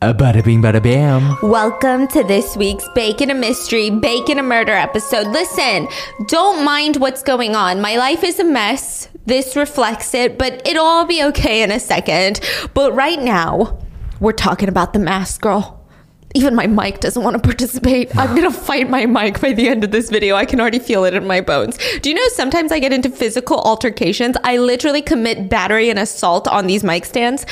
A bada bing, bada bam. Welcome to this week's Baking a Mystery, Baking a Murder episode. Listen, don't mind what's going on. My life is a mess. This reflects it, but it'll all be okay in a second. But right now, we're talking about the mask girl. Even my mic doesn't want to participate. I'm going to fight my mic by the end of this video. I can already feel it in my bones. Do you know sometimes I get into physical altercations? I literally commit battery and assault on these mic stands.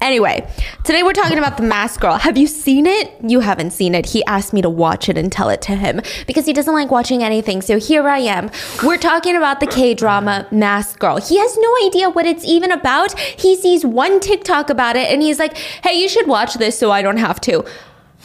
Anyway, today we're talking about the mask girl. Have you seen it? You haven't seen it. He asked me to watch it and tell it to him because he doesn't like watching anything. So here I am. We're talking about the K drama Mask Girl. He has no idea what it's even about. He sees one TikTok about it and he's like, hey, you should watch this so I don't have to.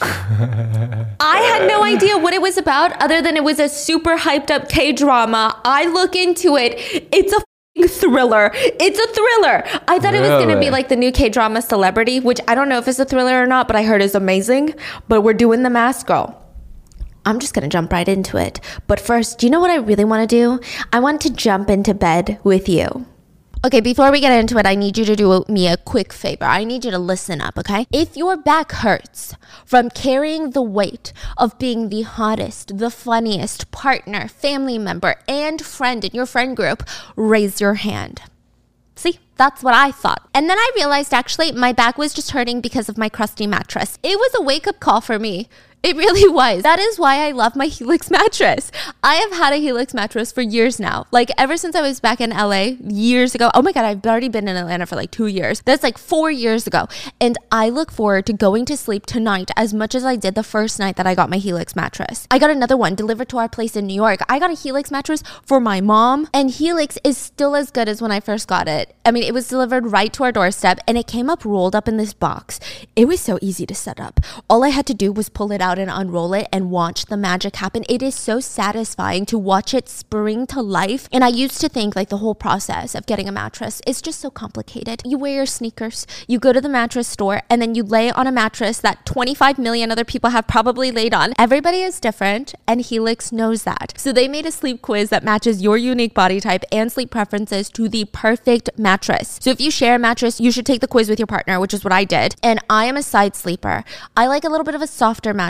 I had no idea what it was about other than it was a super hyped up K drama. I look into it. It's a f***ing thriller. It's a thriller. I thought it was going to be like the new K drama Celebrity, which I don't know if it's a thriller or not, but I heard is amazing. But we're doing the mask girl. I'm just gonna jump right into it. But first, do you know what I really wanna do? I want to jump into bed with you. Okay, before we get into it, I need you to do me a quick favor. I need you to listen up, okay? If your back hurts from carrying the weight of being the hottest, the funniest partner, family member, and friend in your friend group, raise your hand. See, that's what I thought. And then I realized actually my back was just hurting because of my crusty mattress. It was a wake up call for me. It really was. That is why I love my Helix mattress. I have had a Helix mattress for years now. Like ever since I was back in LA years ago. Oh my God, I've already been in Atlanta for like two years. That's like four years ago. And I look forward to going to sleep tonight as much as I did the first night that I got my Helix mattress. I got another one delivered to our place in New York. I got a Helix mattress for my mom, and Helix is still as good as when I first got it. I mean, it was delivered right to our doorstep and it came up rolled up in this box. It was so easy to set up. All I had to do was pull it out and unroll it and watch the magic happen. It is so satisfying to watch it spring to life. And I used to think like the whole process of getting a mattress is just so complicated. You wear your sneakers, you go to the mattress store, and then you lay on a mattress that 25 million other people have probably laid on. Everybody is different, and Helix knows that. So they made a sleep quiz that matches your unique body type and sleep preferences to the perfect mattress. So if you share a mattress, you should take the quiz with your partner, which is what I did. And I am a side sleeper. I like a little bit of a softer mattress,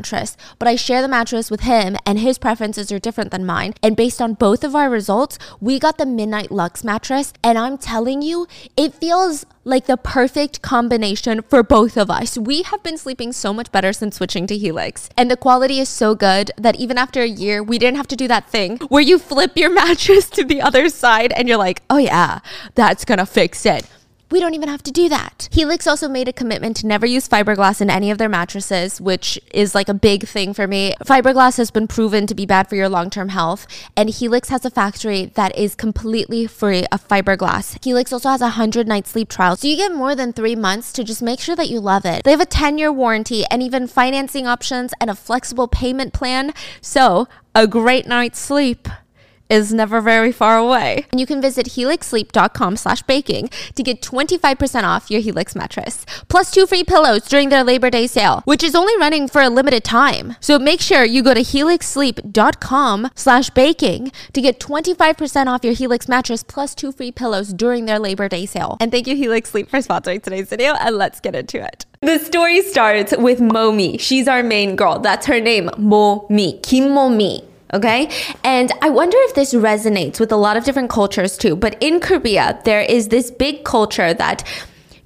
but I share the mattress with him, and his preferences are different than mine. And based on both of our results, we got the Midnight Lux mattress, and I'm telling you, it feels like the perfect combination for both of us. We have been sleeping so much better since switching to Helix. And the quality is so good that even after a year, we didn't have to do that thing where you flip your mattress to the other side and you're like, oh yeah, that's gonna fix it. We don't even have to do that. Helix also made a commitment to never use fiberglass in any of their mattresses, which is like a big thing for me. Fiberglass has been proven to be bad for your long term health, and Helix has a factory that is completely free of fiberglass. Helix also has a 100 night sleep trial, so you get more than three months to just make sure that you love it. They have a 10 year warranty and even financing options and a flexible payment plan, so a great night's sleep is never very far away. And you can visit helixsleep.com slash baking to get 25% off your Helix mattress, plus two free pillows during their Labor Day sale, which is only running for a limited time. So make sure you go to helixsleep.com slash baking to get 25% off your Helix mattress plus two free pillows during their Labor Day sale. And thank you, Helix Sleep, for sponsoring today's video, and let's get into it. The story starts with Momi. She's our main girl. That's her name, Momi. Kim Momi. Okay. And I wonder if this resonates with a lot of different cultures too. But in Korea, there is this big culture that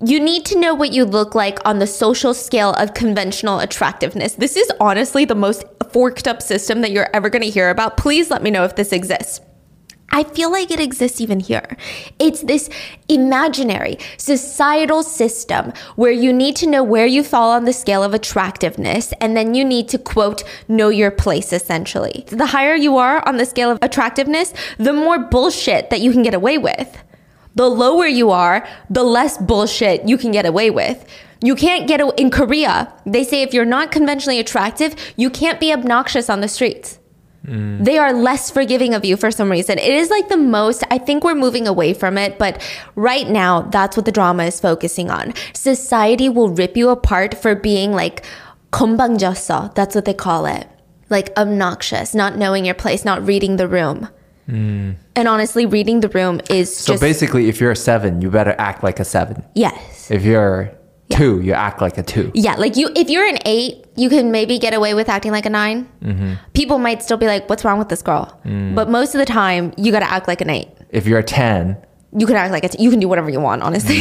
you need to know what you look like on the social scale of conventional attractiveness. This is honestly the most forked up system that you're ever going to hear about. Please let me know if this exists. I feel like it exists even here. It's this imaginary societal system where you need to know where you fall on the scale of attractiveness, and then you need to quote, know your place essentially. The higher you are on the scale of attractiveness, the more bullshit that you can get away with. The lower you are, the less bullshit you can get away with. You can't get a- in Korea. They say if you're not conventionally attractive, you can't be obnoxious on the streets. Mm. They are less forgiving of you for some reason. It is like the most, I think we're moving away from it, but right now, that's what the drama is focusing on. Society will rip you apart for being like, kombangjasa, that's what they call it. Like obnoxious, not knowing your place, not reading the room. Mm. And honestly, reading the room is so just, basically, if you're a seven, you better act like a seven. Yes. If you're two. You act like a two. Yeah, like you, if you're an eight, you can maybe get away with acting like a 9 mm-hmm. People might still be like, "What's wrong with this girl?" Mm. But most of the time, you got to act like an eight. If you're a ten, You can act like it's. You can do whatever you want, honestly.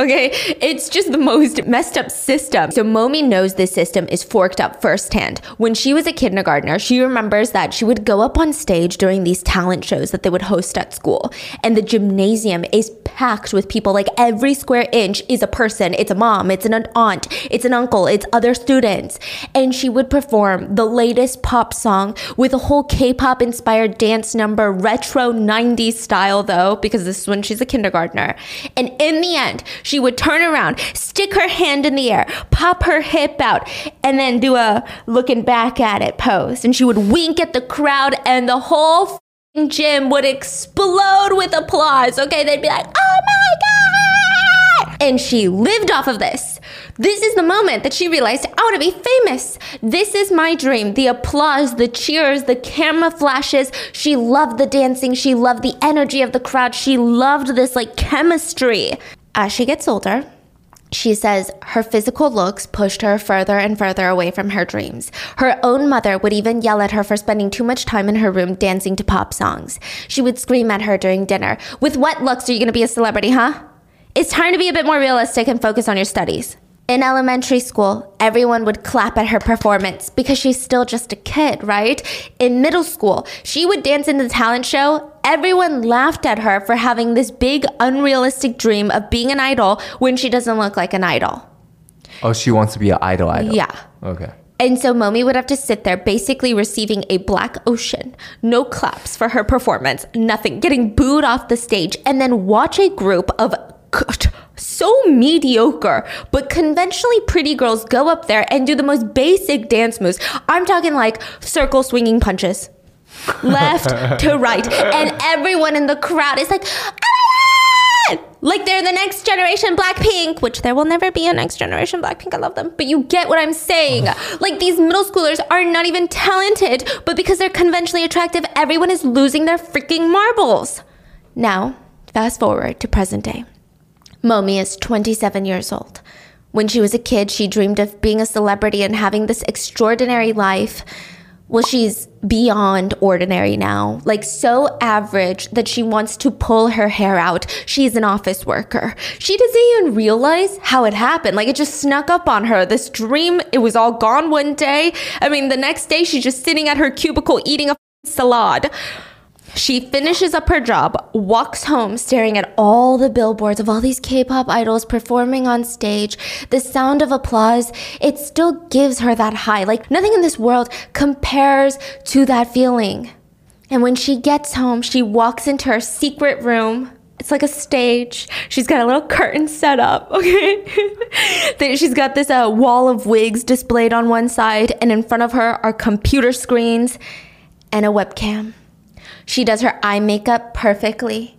okay, it's just the most messed up system. So Momi knows this system is forked up firsthand. When she was a kindergartner, she remembers that she would go up on stage during these talent shows that they would host at school, and the gymnasium is packed with people. Like every square inch is a person. It's a mom. It's an aunt. It's an uncle. It's other students, and she would perform the latest pop song with a whole K-pop inspired dance number, retro 90s style though, because this is when she's a kindergartner. And in the end, she would turn around, stick her hand in the air, pop her hip out, and then do a looking back at it pose. And she would wink at the crowd, and the whole gym would explode with applause. Okay, they'd be like, oh my God! And she lived off of this. This is the moment that she realized, I want to be famous. This is my dream. The applause, the cheers, the camera flashes. She loved the dancing. She loved the energy of the crowd. She loved this like chemistry. As she gets older, she says her physical looks pushed her further and further away from her dreams. Her own mother would even yell at her for spending too much time in her room dancing to pop songs. She would scream at her during dinner, With what looks are you going to be a celebrity, huh? It's time to be a bit more realistic and focus on your studies. In elementary school, everyone would clap at her performance because she's still just a kid, right? In middle school, she would dance in the talent show. Everyone laughed at her for having this big, unrealistic dream of being an idol when she doesn't look like an idol. oh, she wants to be an idol. Idol. Yeah. Okay. And so Momi would have to sit there basically receiving a black ocean, no claps for her performance, nothing, getting booed off the stage, and then watch a group of so mediocre but conventionally pretty girls go up there and do the most basic dance moves. I'm talking like circle swinging punches, left to right, and everyone in the crowd is like, "Oh my God!" like they're the next generation Blackpink, which there will never be a next generation Blackpink. I love them, but you get what I'm saying. Like these middle schoolers are not even talented, but because they're conventionally attractive, everyone is losing their freaking marbles. Now, fast forward to present day. Momi is 27 years old. When she was a kid, she dreamed of being a celebrity and having this extraordinary life. Well, she's beyond ordinary now, like so average that she wants to pull her hair out. She's an office worker. She doesn't even realize how it happened. Like it just snuck up on her. This dream, it was all gone one day. I mean, the next day, she's just sitting at her cubicle eating a salad. She finishes up her job, walks home staring at all the billboards of all these K pop idols performing on stage. The sound of applause, it still gives her that high. Like nothing in this world compares to that feeling. And when she gets home, she walks into her secret room. It's like a stage. She's got a little curtain set up, okay? She's got this uh, wall of wigs displayed on one side, and in front of her are computer screens and a webcam. She does her eye makeup perfectly,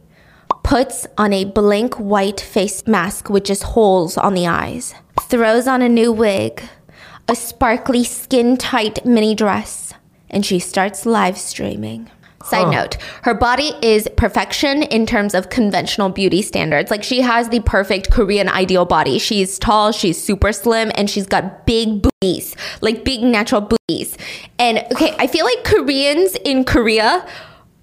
puts on a blank white face mask with just holes on the eyes, throws on a new wig, a sparkly skin tight mini dress, and she starts live streaming. Side note, her body is perfection in terms of conventional beauty standards. Like she has the perfect Korean ideal body. She's tall, she's super slim, and she's got big boobies, like big natural boobies. And okay, I feel like Koreans in Korea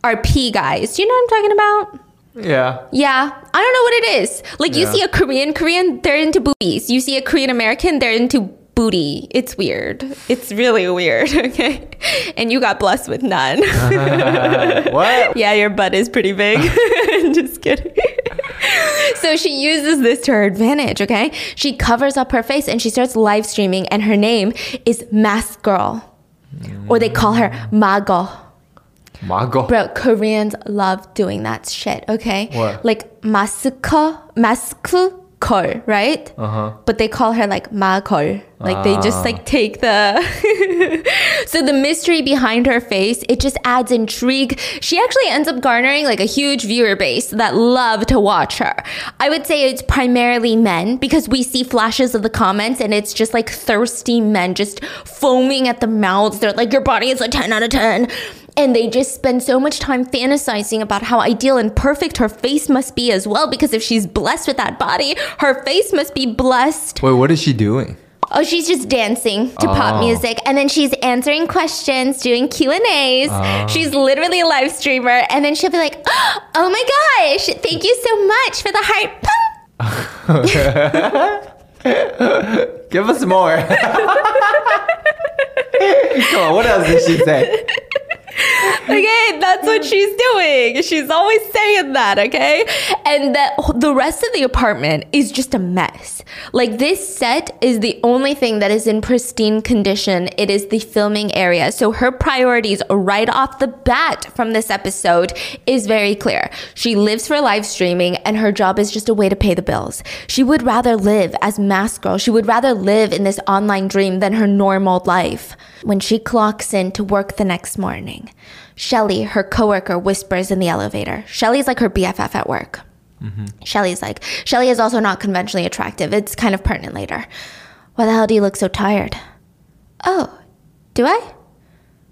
are P guys. Do you know what I'm talking about? Yeah. Yeah, I don't know what it is. Like you see a Korean Korean, they're into boobies. You see a Korean American, they're into booty. It's weird. It's really weird. Okay, and you got blessed with none. What? yeah, your butt is pretty big. Just kidding. so she uses this to her advantage. Okay, she covers up her face and she starts live streaming, and her name is Mask Girl, or they call her Mago. Mago. Bro, Koreans love doing that shit, okay? What? Like Masuko, mask right? Uh-huh. But they call her like ma. Like ah. they just like ah. take the So the mystery behind her face, it just adds intrigue. She actually ends up garnering like a huge viewer base that love to watch her. I would say it's primarily men because we see flashes of the comments and it's just like thirsty men just foaming at the mouths. They're like your body is a 10 out of 10. And they just spend so much time fantasizing about how ideal and perfect her face must be as well. Because if she's blessed with that body, her face must be blessed. Wait, what is she doing? Oh, she's just dancing to pop Oh. music, and then she's answering questions, doing Q and A's. Oh. She's literally a live streamer, and then she'll be like, "Oh my gosh, thank you so much for the heart." Pum." Give us more. Come on, what else did she say? Okay, that's what she's doing. She's always saying that, okay? And that the rest of the apartment is just a mess. Like, this set is the only thing that is in pristine condition. It is the filming area. So, her priorities right off the bat from this episode is very clear. She lives for live streaming, and her job is just a way to pay the bills. She would rather live as Mask Girl. She would rather live in this online dream than her normal life. When she clocks in to work the next morning, Shelly, her coworker, whispers in the elevator. Shelly's like her BFF at work. Mm-hmm. Shelly's like, Shelly is also not conventionally attractive. It's kind of pertinent later. Why the hell do you look so tired? Oh, do I?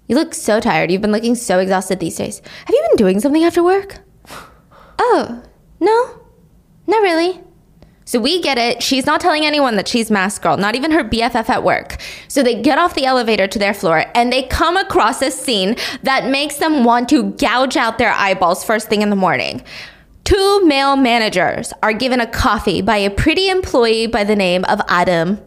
You look so tired. You've been looking so exhausted these days. Have you been doing something after work? Oh, no, not really. So we get it. She's not telling anyone that she's Mask Girl, not even her BFF at work. So they get off the elevator to their floor and they come across a scene that makes them want to gouge out their eyeballs first thing in the morning. Two male managers are given a coffee by a pretty employee by the name of Adam.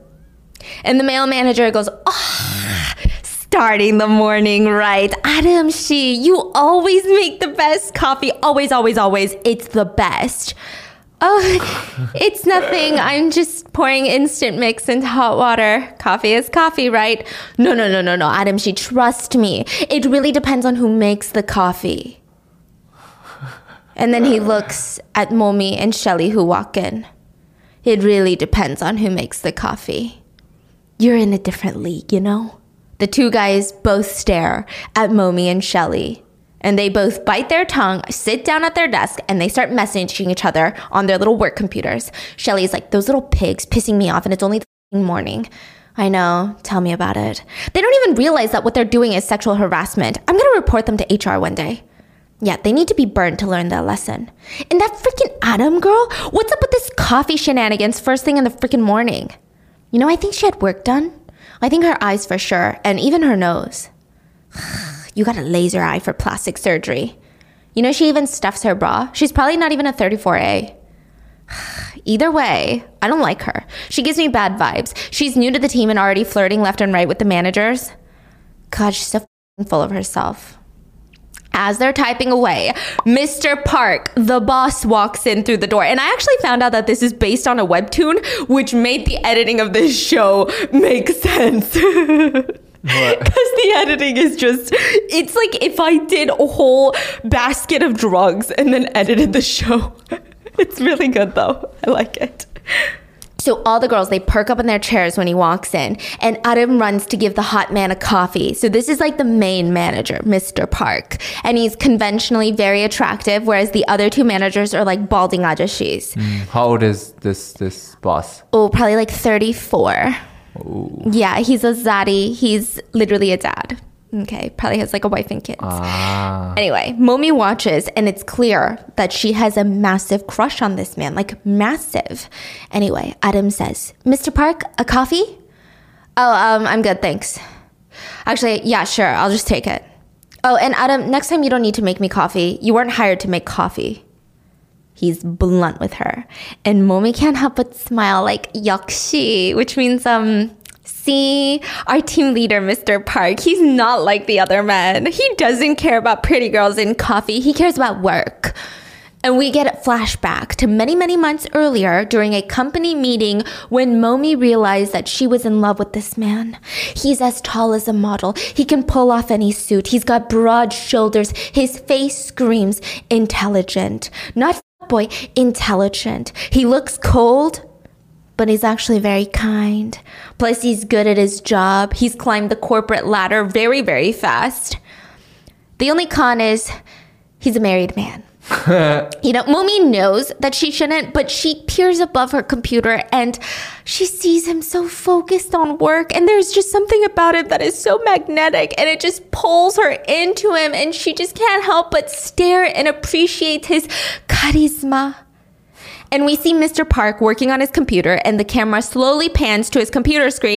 And the male manager goes, Oh, starting the morning right. Adam, she, you always make the best coffee. Always, always, always. It's the best. Oh, it's nothing. I'm just pouring instant mix into hot water. Coffee is coffee, right? No, no, no, no, no. Adam, she, trust me. It really depends on who makes the coffee. And then he looks at Momi and Shelly who walk in. It really depends on who makes the coffee. You're in a different league, you know? The two guys both stare at Momi and Shelly. And they both bite their tongue, sit down at their desk, and they start messaging each other on their little work computers. Shelly's like, those little pigs pissing me off, and it's only the morning. I know. Tell me about it. They don't even realize that what they're doing is sexual harassment. I'm gonna report them to HR one day. Yeah, they need to be burned to learn that lesson. And that freaking Adam girl, what's up with this coffee shenanigans first thing in the freaking morning? You know, I think she had work done. I think her eyes for sure, and even her nose. you got a laser eye for plastic surgery. You know, she even stuffs her bra. She's probably not even a 34A. Either way, I don't like her. She gives me bad vibes. She's new to the team and already flirting left and right with the managers. God, she's so full of herself. As they're typing away, Mr. Park, the boss, walks in through the door. And I actually found out that this is based on a webtoon, which made the editing of this show make sense. Because the editing is just, it's like if I did a whole basket of drugs and then edited the show. It's really good though. I like it. So all the girls they perk up in their chairs when he walks in, and Adam runs to give the hot man a coffee. So this is like the main manager, Mr. Park, and he's conventionally very attractive, whereas the other two managers are like balding ajashis. Mm, how old is this this boss? Oh, probably like thirty four. Yeah, he's a zaddy. He's literally a dad. Okay, probably has like a wife and kids. Ah, Anyway, Momi watches and it's clear that she has a massive crush on this man, like massive. Anyway, Adam says, Mr. Park, a coffee? Oh, um, I'm good, thanks. Actually, yeah, sure, I'll just take it. Oh, and Adam, next time you don't need to make me coffee. You weren't hired to make coffee. He's blunt with her. And Momi can't help but smile like yakshi, which means um see our team leader Mr. Park, he's not like the other men. He doesn't care about pretty girls and coffee. He cares about work. And we get a flashback to many, many months earlier during a company meeting when Momi realized that she was in love with this man. He's as tall as a model. He can pull off any suit. He's got broad shoulders. His face screams intelligent. Not boy, intelligent. He looks cold, but he's actually very kind. Plus, he's good at his job. He's climbed the corporate ladder very, very fast. The only con is he's a married man. you know, Momi knows that she shouldn't, but she peers above her computer and she sees him so focused on work. And there's just something about it that is so magnetic and it just pulls her into him. And she just can't help but stare and appreciate his charisma. And we see Mr. Park working on his computer, and the camera slowly pans to his computer screen.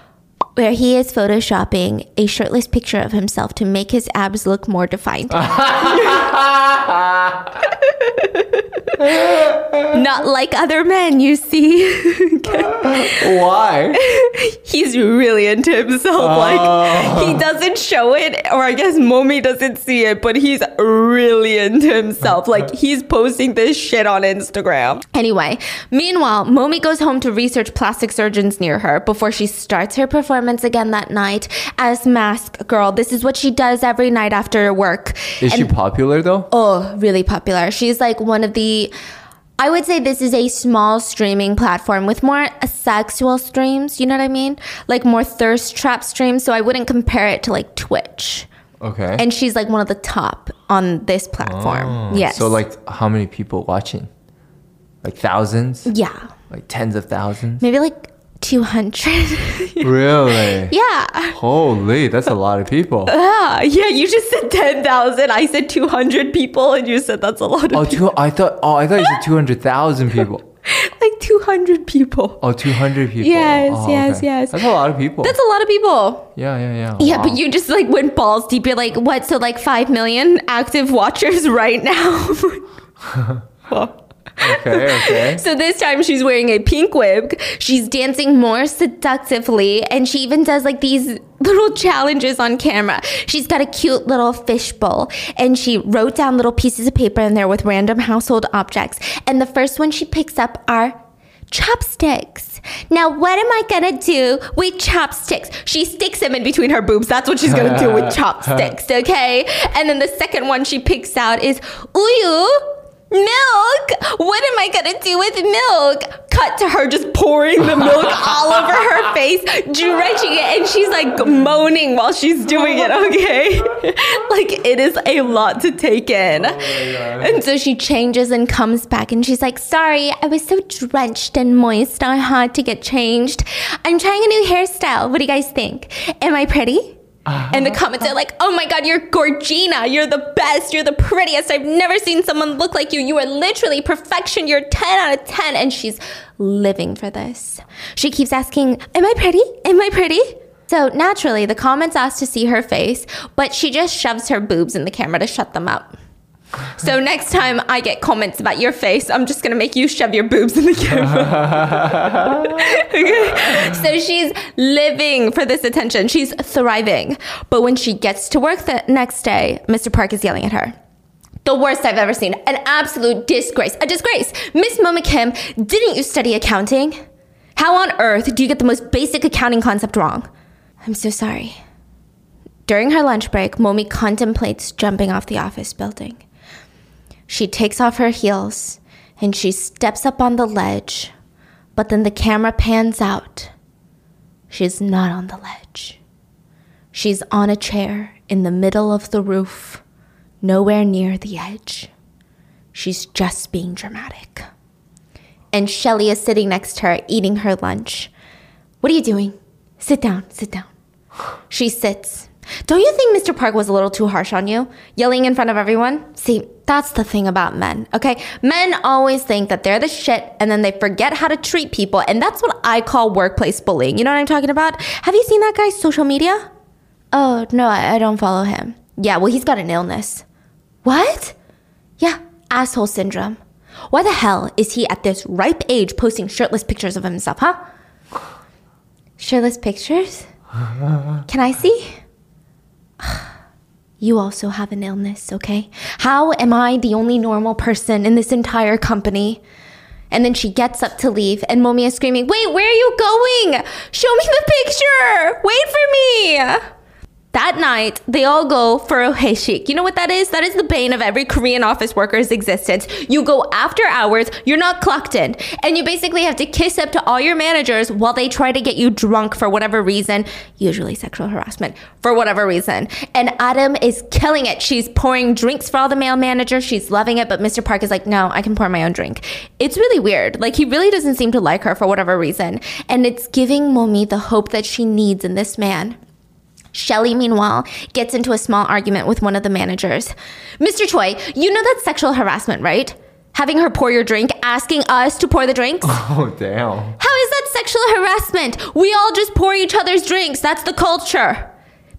Where he is photoshopping a shirtless picture of himself to make his abs look more defined. Not like other men, you see. Why? He's really into himself. Oh. Like, he doesn't show it, or I guess Momi doesn't see it, but he's really into himself. Like, he's posting this shit on Instagram. Anyway, meanwhile, Momi goes home to research plastic surgeons near her before she starts her performance again that night as Mask Girl. This is what she does every night after work. Is she popular though? Oh, really popular. She's like one of the. I would say this is a small streaming platform with more sexual streams. You know what I mean? Like more thirst trap streams. So I wouldn't compare it to like Twitch. Okay. And she's like one of the top on this platform. Oh. yes. Oh, So like how many people watching? Like thousands? yeah, Like tens of thousands? maybe like 200. really? yeah. Holy, that's a lot of people. Ah, yeah, you just said 10,000. I said 200 people, and you said that's a lot of Oh, people. two, I thought oh, I thought you said 200,000 people. Like 200 people. Oh, 200 people. Yes, Oh, yes, yes. That's a lot of people. That's a lot of people. yeah, yeah, yeah. Yeah, Wow. but you just like went balls deep. You're like, what? So like five million active watchers right now. Okay, okay. so this time she's wearing a pink wig. She's dancing more seductively, and she even does like these little challenges on camera. She's got a cute little fishbowl, and she wrote down little pieces of paper in there with random household objects. And the first one she picks up are chopsticks. Now, what am I gonna do with chopsticks? She sticks them in between her boobs. That's what she's gonna do with chopsticks, okay? And then the second one she picks out is uyu. Milk? What am I gonna do with milk? Cut to her just pouring the milk all over her face, drenching it, and she's like moaning while she's doing it, okay? like it is a lot to take in. Oh and so she changes and comes back and she's like, Sorry, I was so drenched and moist. I had to get changed. I'm trying a new hairstyle. What do you guys think? Am I pretty? And the comments are like, oh my god, you're Gorgina. You're the best. You're the prettiest. I've never seen someone look like you. You are literally perfection. You're 10 out of 10. And she's living for this. She keeps asking, am I pretty? Am I pretty? So naturally, the comments ask to see her face, but she just shoves her boobs in the camera to shut them up. So next time I get comments about your face, I'm just gonna make you shove your boobs in the camera. okay? So she's living for this attention. She's thriving. But when she gets to work the next day, Mr. Park is yelling at her. The worst I've ever seen. An absolute disgrace. A disgrace. Miss Moma Kim, didn't you study accounting? How on earth do you get the most basic accounting concept wrong? I'm so sorry. During her lunch break, Momi contemplates jumping off the office building. She takes off her heels and she steps up on the ledge, but then the camera pans out. She's not on the ledge. She's on a chair in the middle of the roof, nowhere near the edge. She's just being dramatic. And Shelly is sitting next to her eating her lunch. What are you doing? Sit down, sit down. She sits. Don't you think Mr. Park was a little too harsh on you? Yelling in front of everyone? See, that's the thing about men, okay? Men always think that they're the shit and then they forget how to treat people, and that's what I call workplace bullying. You know what I'm talking about? Have you seen that guy's social media? Oh, no, I, I don't follow him. Yeah, well, he's got an illness. What? Yeah, asshole syndrome. Why the hell is he at this ripe age posting shirtless pictures of himself, huh? Shirtless pictures? Can I see? You also have an illness, okay? How am I the only normal person in this entire company? And then she gets up to leave, and Momi is screaming, Wait, where are you going? Show me the picture! Wait for me! That night, they all go for a heshik. You know what that is? That is the bane of every Korean office worker's existence. You go after hours, you're not clocked in, and you basically have to kiss up to all your managers while they try to get you drunk for whatever reason, usually sexual harassment, for whatever reason. And Adam is killing it. She's pouring drinks for all the male managers. She's loving it, but Mr. Park is like, no, I can pour my own drink. It's really weird. Like, he really doesn't seem to like her for whatever reason. And it's giving Momi the hope that she needs in this man. Shelly, meanwhile, gets into a small argument with one of the managers. Mr. Choi, you know that's sexual harassment, right? Having her pour your drink, asking us to pour the drinks? Oh damn. How is that sexual harassment? We all just pour each other's drinks. That's the culture.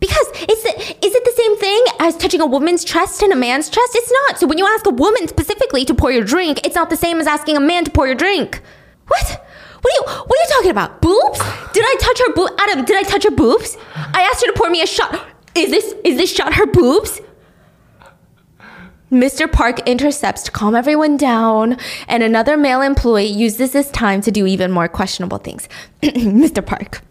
Because it's is it, is it the same thing as touching a woman's chest and a man's chest? It's not. So when you ask a woman specifically to pour your drink, it's not the same as asking a man to pour your drink. What? What are you what are you talking about? Boobs? Did I touch her boob Adam, did I touch her boobs? I asked her to pour me a shot. Is this is this shot her boobs? Mr. Park intercepts to calm everyone down, and another male employee uses this time to do even more questionable things. Mr. Park,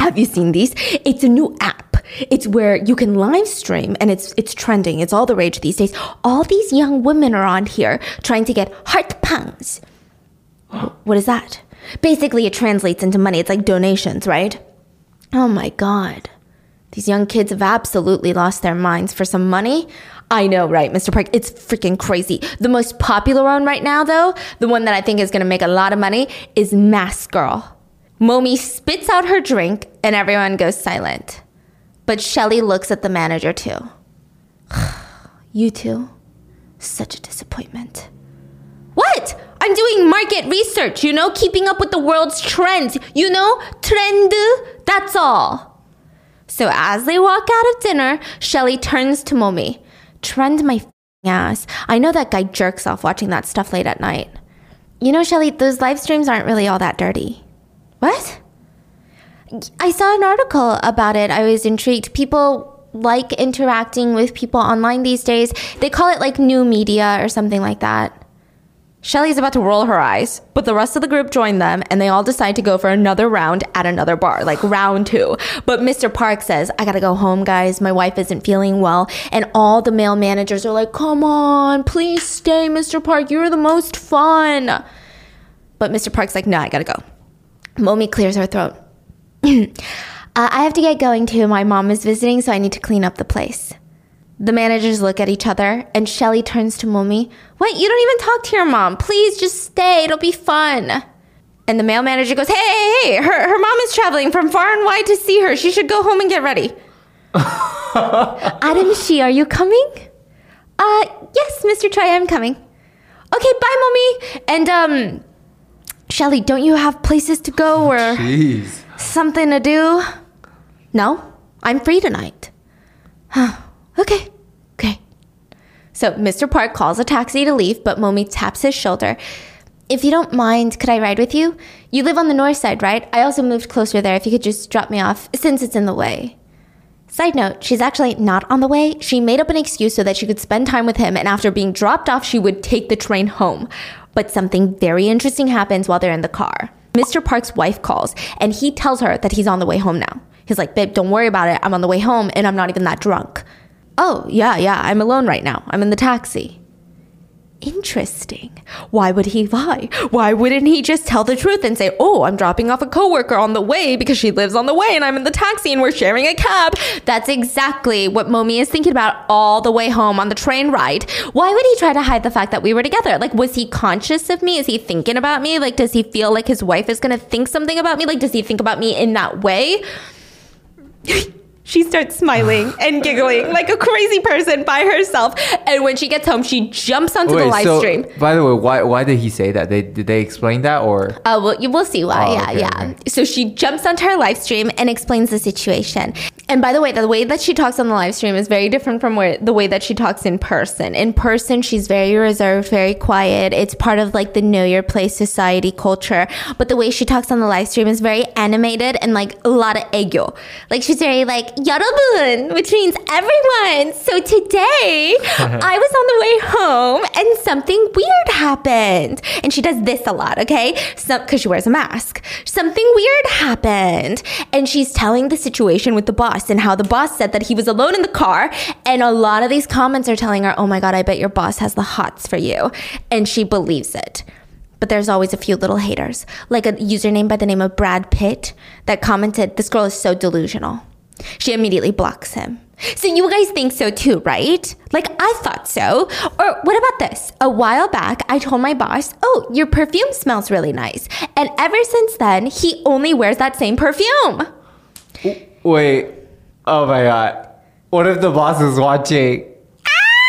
have you seen these? It's a new app. It's where you can live stream and it's it's trending. It's all the rage these days. All these young women are on here trying to get heart pounds. What is that? Basically, it translates into money. It's like donations, right? Oh my god. These young kids have absolutely lost their minds for some money. I know, right, Mr. Park? It's freaking crazy. The most popular one right now, though, the one that I think is gonna make a lot of money, is Mask Girl. Momi spits out her drink and everyone goes silent. But Shelly looks at the manager too. you two, such a disappointment. What? I'm doing market research, you know, keeping up with the world's trends. You know, trend, that's all. So as they walk out of dinner, Shelly turns to Momi. Trend my ass. I know that guy jerks off watching that stuff late at night. You know, Shelly, those live streams aren't really all that dirty. What? I saw an article about it. I was intrigued. People like interacting with people online these days. They call it like new media or something like that. Shelly's about to roll her eyes, but the rest of the group join them and they all decide to go for another round at another bar, like round two. But Mr. Park says, I gotta go home, guys. My wife isn't feeling well. And all the male managers are like, come on, please stay, Mr. Park. You're the most fun. But Mr. Park's like, no, I gotta go. Momi clears her throat. uh, I have to get going too. My mom is visiting, so I need to clean up the place. The managers look at each other, and Shelly turns to Momi. What? You don't even talk to your mom. Please just stay. It'll be fun. And the male manager goes, Hey, hey, hey, her, her mom is traveling from far and wide to see her. She should go home and get ready. Adam She, are you coming? Uh, yes, Mr. Choi, I'm coming. Okay, bye, Mommy. And, um, Shelly, don't you have places to go or Jeez. something to do? No, I'm free tonight. okay, okay. So Mr. Park calls a taxi to leave, but Momi taps his shoulder. If you don't mind, could I ride with you? You live on the north side, right? I also moved closer there if you could just drop me off, since it's in the way. Side note, she's actually not on the way. She made up an excuse so that she could spend time with him, and after being dropped off, she would take the train home. But something very interesting happens while they're in the car. Mr. Park's wife calls, and he tells her that he's on the way home now. He's like, Babe, don't worry about it. I'm on the way home, and I'm not even that drunk. Oh, yeah, yeah, I'm alone right now. I'm in the taxi. Interesting. Why would he lie? Why wouldn't he just tell the truth and say, "Oh, I'm dropping off a coworker on the way because she lives on the way and I'm in the taxi and we're sharing a cab." That's exactly what Momi is thinking about all the way home on the train ride. Why would he try to hide the fact that we were together? Like was he conscious of me? Is he thinking about me? Like does he feel like his wife is going to think something about me? Like does he think about me in that way? She starts smiling and giggling like a crazy person by herself. And when she gets home, she jumps onto the live so, stream. By the way, why why did he say that? They did they explain that or? Oh, well, you will see why. Oh, yeah, okay, yeah. okay. So she jumps onto her live stream and explains the situation. And by the way, the way that she talks on the live stream is very different from where the way that she talks in person. In person, she's very reserved, very quiet. It's part of like the know your place society culture. But the way she talks on the live stream is very animated and like a lot of ego. Like she's very like 여러분, which means everyone. So today I was on the way home and something weird happened. And she does this a lot, okay? So because she wears a mask. Something weird happened. And she's telling the situation with the boss and how the boss said that he was alone in the car. And a lot of these comments are telling her, oh my God, I bet your boss has the hots for you. And she believes it. But there's always a few little haters, like a username by the name of Brad Pitt that commented, This girl is so delusional. She immediately blocks him. So you guys think so too, right? Like I thought so. Or what about this? A while back, I told my boss, "Oh, your perfume smells really nice." And ever since then, he only wears that same perfume. Wait. Oh my god. What if the boss is watching?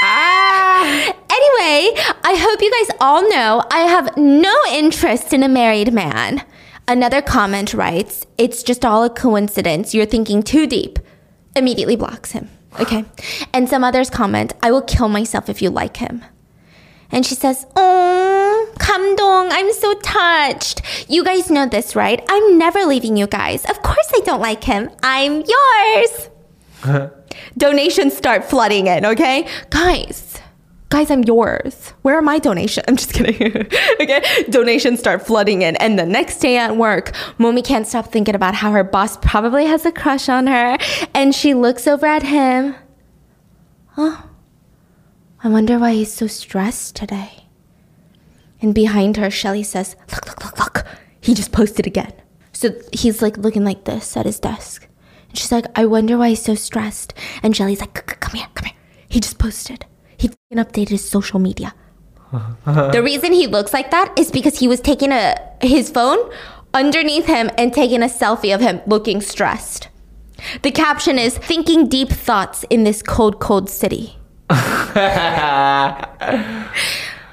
Ah! Anyway, I hope you guys all know I have no interest in a married man. Another comment writes, It's just all a coincidence. You're thinking too deep. Immediately blocks him. Okay. And some others comment, I will kill myself if you like him. And she says, Oh, 감동, I'm so touched. You guys know this, right? I'm never leaving you guys. Of course I don't like him. I'm yours. Uh-huh. Donations start flooding in, okay? Guys, guys, I'm yours. Where are my donations? I'm just kidding. okay. Donations start flooding in. And the next day at work, Momi can't stop thinking about how her boss probably has a crush on her. And she looks over at him. Oh, I wonder why he's so stressed today. And behind her, Shelly says, Look, look, look, look. He just posted again. So he's like looking like this at his desk. And she's like, I wonder why he's so stressed. And Shelly's like, "C- c- Come here, come here. He just posted. He fing updated his social media. the reason he looks like that is because he was taking a his phone underneath him and taking a selfie of him looking stressed. The caption is thinking deep thoughts in this cold, cold city.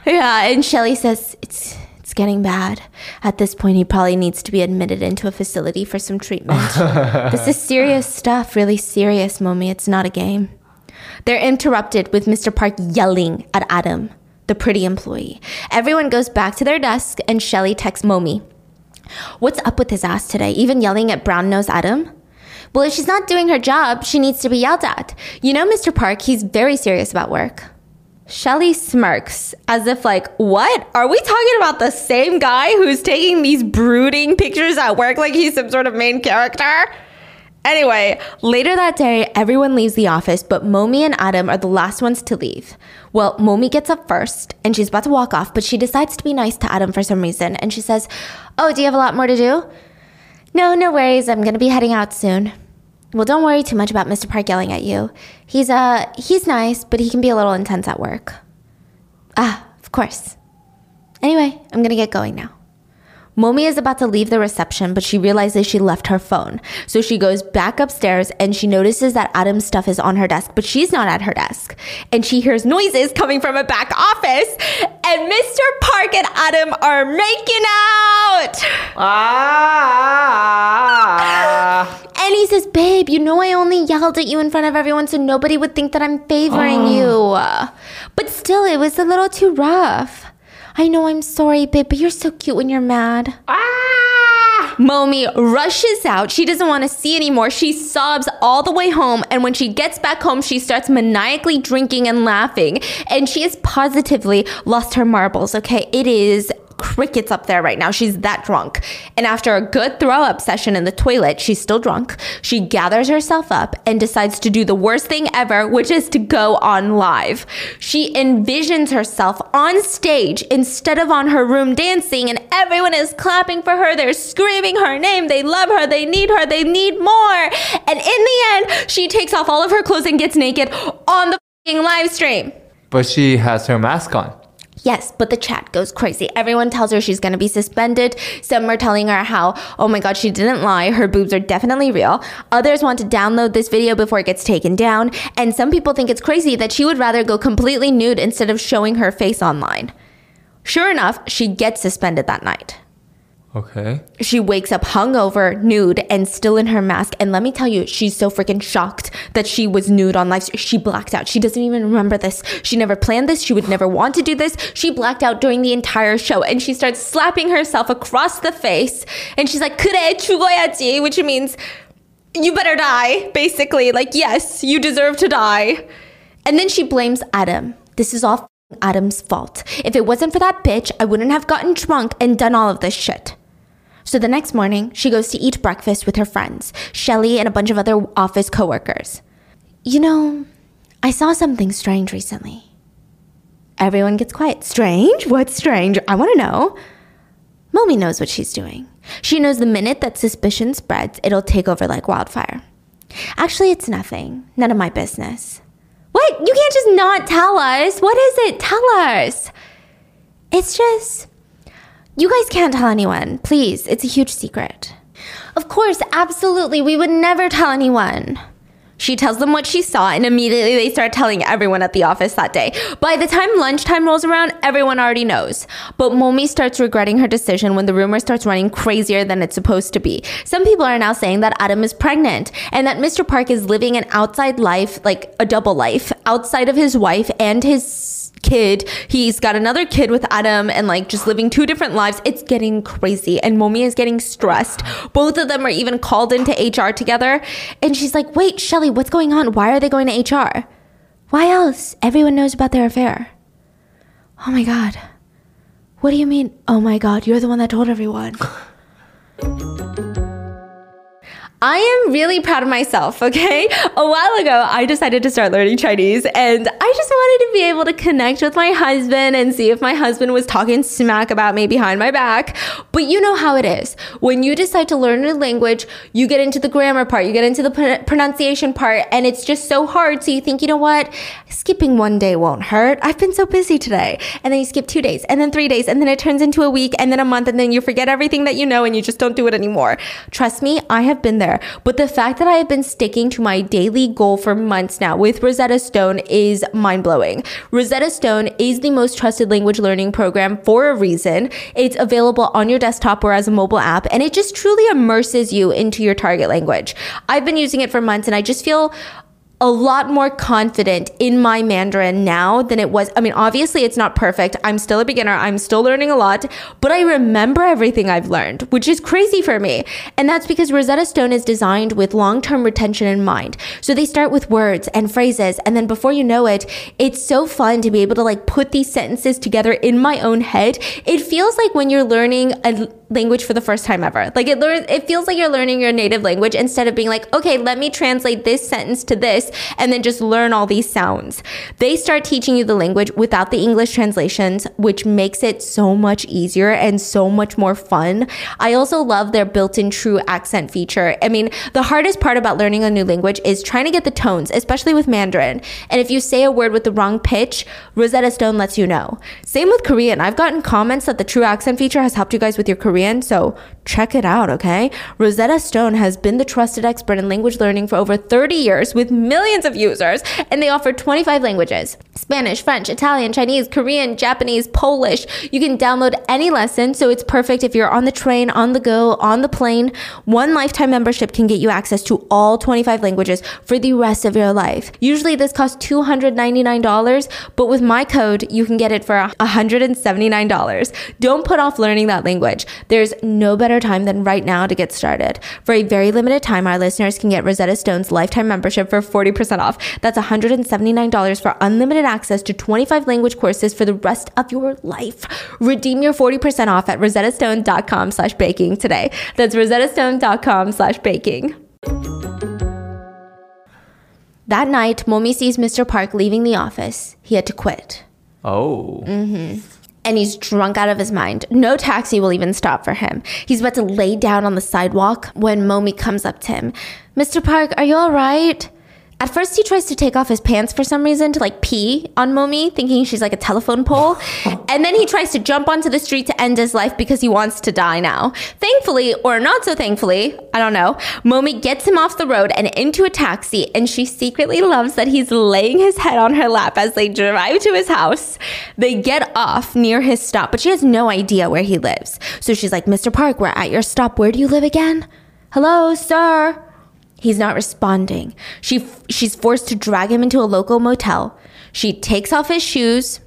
Yeah, and Shelly says it's it's getting bad. At this point, he probably needs to be admitted into a facility for some treatment. this is serious stuff, really serious, Mommy. It's not a game. They're interrupted with Mr. Park yelling at Adam, the pretty employee. Everyone goes back to their desk, and Shelly texts Momi. What's up with his ass today? Even yelling at brown nose Adam? Well, if she's not doing her job, she needs to be yelled at. You know, Mr. Park, he's very serious about work. Shelly smirks as if like, "What? Are we talking about the same guy who's taking these brooding pictures at work like he's some sort of main character?" Anyway, later that day, everyone leaves the office, but Momi and Adam are the last ones to leave. Well, Momi gets up first and she's about to walk off, but she decides to be nice to Adam for some reason and she says, "Oh, do you have a lot more to do?" No, no worries. I'm going to be heading out soon. Well, don't worry too much about Mr. Park yelling at you. He's uh he's nice, but he can be a little intense at work. Ah, of course. Anyway, I'm going to get going now. Momi is about to leave the reception, but she realizes she left her phone. So she goes back upstairs and she notices that Adam's stuff is on her desk, but she's not at her desk. And she hears noises coming from a back office, and Mr. Park and Adam are making out. Ah! And he says, Babe, you know I only yelled at you in front of everyone so nobody would think that I'm favoring you. But still, it was a little too rough. I know I'm sorry, babe, but you're so cute when you're mad. Ah! Momi rushes out. She doesn't want to see anymore. She sobs all the way home. And when she gets back home, she starts maniacally drinking and laughing. And she has positively lost her marbles, okay? It is crickets up there right now. She's that drunk. And after a good throw up session in the toilet, she's still drunk. She gathers herself up and decides to do the worst thing ever, which is to go on live. She envisions herself on stage instead of on her room dancing, and everyone is clapping for her. They're screaming her name. They love her. They need her. They need more. And in the end, she takes off all of her clothes and gets naked on the live stream. But she has her mask on. Yes, but the chat goes crazy. Everyone tells her she's going to be suspended. Some are telling her how, oh my God, she didn't lie. Her boobs are definitely real. Others want to download this video before it gets taken down. And some people think it's crazy that she would rather go completely nude instead of showing her face online. Sure enough, she gets suspended that night. Okay. She wakes up hungover, nude, and still in her mask. And let me tell you, she's so freaking shocked that she was nude on live. She blacked out. She doesn't even remember this. She never planned this. She would never want to do this. She blacked out during the entire show. And she starts slapping herself across the face. And she's like, 그래, 죽어야지, which means you better die, basically. Like, yes, you deserve to die. And then she blames Adam. This is all f***ing Adam's fault. If it wasn't for that bitch, I wouldn't have gotten drunk and done all of this shit. So the next morning, she goes to eat breakfast with her friends, Shelly and a bunch of other office coworkers. You know, I saw something strange recently. Everyone gets quiet. Strange? What's strange? I want to know. Momi knows what she's doing. She knows the minute that suspicion spreads, it'll take over like wildfire. Actually, it's nothing. None of my business. What? You can't just not tell us. What is it? Tell us. It's just. You guys can't tell anyone. Please, it's a huge secret. Of course, absolutely. We would never tell anyone. She tells them what she saw, and immediately they start telling everyone at the office that day. By the time lunchtime rolls around, everyone already knows. But Momi starts regretting her decision when the rumor starts running crazier than it's supposed to be. Some people are now saying that Adam is pregnant and that Mr. Park is living an outside life, like a double life, outside of his wife and his kid. He's got another kid with Adam and like just living two different lives. It's getting crazy. And Momi is getting stressed. Both of them are even called into HR together. And she's like, wait, Shelly, what's going on? Why are they going to HR? Why else? Everyone knows about their affair. Oh my God. What do you mean? Oh my God, you're the one that told everyone. I am really proud of myself, okay? A while ago, I decided to start learning Chinese and I just wanted to be able to connect with my husband and see if my husband was talking smack about me behind my back. But you know how it is. When you decide to learn a language, you get into the grammar part, you get into the pr- pronunciation part, and it's just so hard. So you think, you know what? Skipping one day won't hurt. I've been so busy today. And then you skip two days, and then three days, and then it turns into a week, and then a month, and then you forget everything that you know and you just don't do it anymore. Trust me, I have been there. But the fact that I have been sticking to my daily goal for months now with Rosetta Stone is mind blowing. Rosetta Stone is the most trusted language learning program for a reason. It's available on your desktop or as a mobile app, and it just truly immerses you into your target language. I've been using it for months, and I just feel a lot more confident in my Mandarin now than it was. I mean, obviously, it's not perfect. I'm still a beginner. I'm still learning a lot, but I remember everything I've learned, which is crazy for me. And that's because Rosetta Stone is designed with long term retention in mind. So they start with words and phrases, and then before you know it, it's so fun to be able to like put these sentences together in my own head. It feels like when you're learning a language for the first time ever. Like it learns it feels like you're learning your native language instead of being like, okay, let me translate this sentence to this and then just learn all these sounds. They start teaching you the language without the English translations, which makes it so much easier and so much more fun. I also love their built-in true accent feature. I mean, the hardest part about learning a new language is trying to get the tones, especially with Mandarin. And if you say a word with the wrong pitch, Rosetta Stone lets you know. Same with Korean. I've gotten comments that the true accent feature has helped you guys with your Korean, so check it out, okay? Rosetta Stone has been the trusted expert in language learning for over 30 years with millions of users, and they offer 25 languages Spanish, French, Italian, Chinese, Korean, Japanese, Polish. You can download any lesson, so it's perfect if you're on the train, on the go, on the plane. One lifetime membership can get you access to all 25 languages for the rest of your life. Usually, this costs $299, but with my code, you can get it for $179. Don't put off learning that language. There's no better time than right now to get started. For a very limited time, our listeners can get Rosetta Stone's lifetime membership for 40% off. That's $179 for unlimited access to 25 language courses for the rest of your life. Redeem your 40% off at rosettastone.com slash baking today. That's rosettastone.com slash baking. That night, Momi sees Mr. Park leaving the office. He had to quit. Oh. Mm-hmm. and he's drunk out of his mind. No taxi will even stop for him. He's about to lay down on the sidewalk when Momi comes up to him. Mr. Park, are you all right? At first, he tries to take off his pants for some reason to like pee on Momi, thinking she's like a telephone pole. and then he tries to jump onto the street to end his life because he wants to die now. Thankfully, or not so thankfully, I don't know, Momi gets him off the road and into a taxi, and she secretly loves that he's laying his head on her lap as they drive to his house. They get off near his stop, but she has no idea where he lives. So she's like, Mr. Park, we're at your stop. Where do you live again? Hello, sir. He's not responding. She she's forced to drag him into a local motel. She takes off his shoes,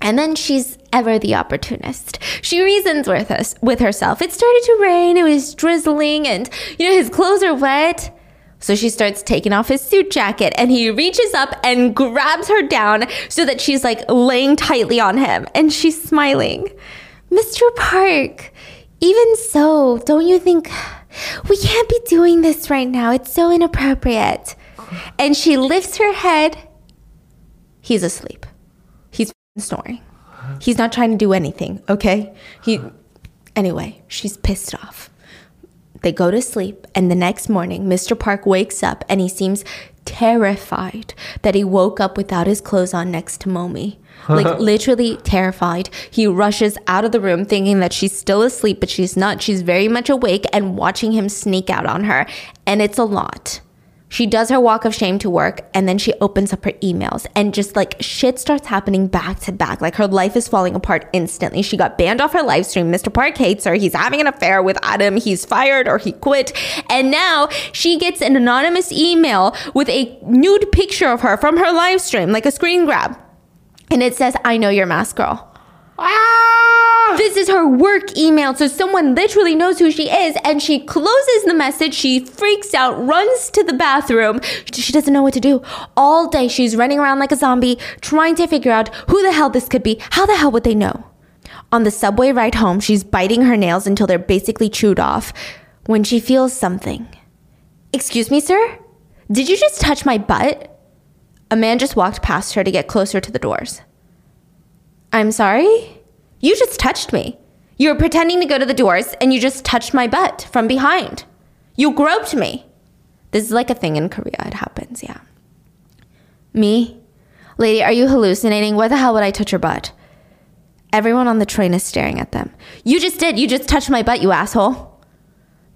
and then she's ever the opportunist. She reasons with us with herself. It started to rain, it was drizzling, and you know his clothes are wet. So she starts taking off his suit jacket and he reaches up and grabs her down so that she's like laying tightly on him and she's smiling. Mr. Park, even so, don't you think we can't be doing this right now? It's so inappropriate. And she lifts her head. He's asleep. He's snoring. He's not trying to do anything, okay? He Anyway, she's pissed off. They go to sleep, and the next morning, Mr. Park wakes up and he seems terrified that he woke up without his clothes on next to Momi. Like, literally terrified. He rushes out of the room thinking that she's still asleep, but she's not. She's very much awake and watching him sneak out on her. And it's a lot. She does her walk of shame to work and then she opens up her emails and just like shit starts happening back to back. Like her life is falling apart instantly. She got banned off her live stream. Mr. Park hates her. He's having an affair with Adam. He's fired or he quit. And now she gets an anonymous email with a nude picture of her from her live stream, like a screen grab. And it says, I know you're mask girl. Ah! This is her work email, so someone literally knows who she is, and she closes the message. She freaks out, runs to the bathroom. She doesn't know what to do. All day, she's running around like a zombie, trying to figure out who the hell this could be. How the hell would they know? On the subway ride home, she's biting her nails until they're basically chewed off when she feels something. Excuse me, sir? Did you just touch my butt? A man just walked past her to get closer to the doors. I'm sorry? You just touched me. You were pretending to go to the doors and you just touched my butt from behind. You groped me. This is like a thing in Korea. It happens, yeah. Me? Lady, are you hallucinating? Why the hell would I touch your butt? Everyone on the train is staring at them. You just did. You just touched my butt, you asshole.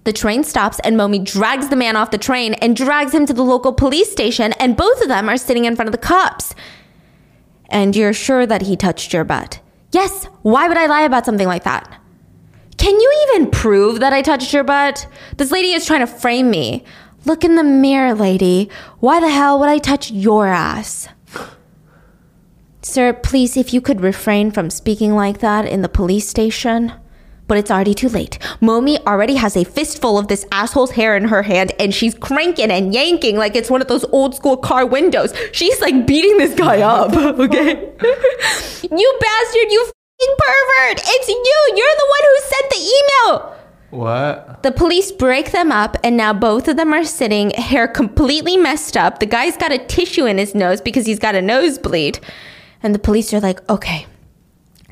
The train stops and Momi drags the man off the train and drags him to the local police station, and both of them are sitting in front of the cops. And you're sure that he touched your butt? Yes. Why would I lie about something like that? Can you even prove that I touched your butt? This lady is trying to frame me. Look in the mirror, lady. Why the hell would I touch your ass? Sir, please, if you could refrain from speaking like that in the police station. But it's already too late. Momi already has a fistful of this asshole's hair in her hand and she's cranking and yanking like it's one of those old school car windows. She's like beating this guy up, okay? you bastard, you fing pervert! It's you! You're the one who sent the email! What? The police break them up, and now both of them are sitting, hair completely messed up. The guy's got a tissue in his nose because he's got a nosebleed. And the police are like, okay,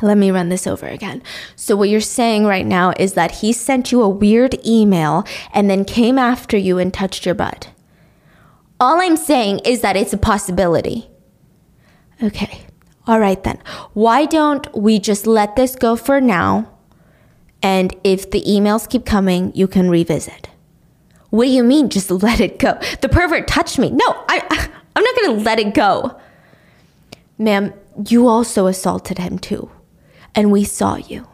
let me run this over again. So, what you're saying right now is that he sent you a weird email and then came after you and touched your butt. All I'm saying is that it's a possibility. Okay, all right then. Why don't we just let this go for now? And if the emails keep coming, you can revisit. What do you mean, just let it go? The pervert touched me. No, I, I'm not gonna let it go. Ma'am, you also assaulted him too, and we saw you.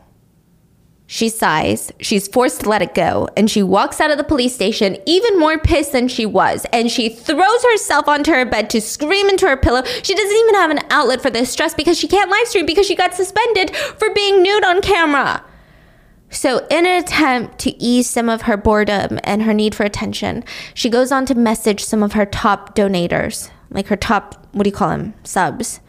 She sighs, she's forced to let it go, and she walks out of the police station even more pissed than she was, and she throws herself onto her bed to scream into her pillow. She doesn't even have an outlet for this stress because she can't live stream because she got suspended for being nude on camera. So, in an attempt to ease some of her boredom and her need for attention, she goes on to message some of her top donators, like her top, what do you call them, subs.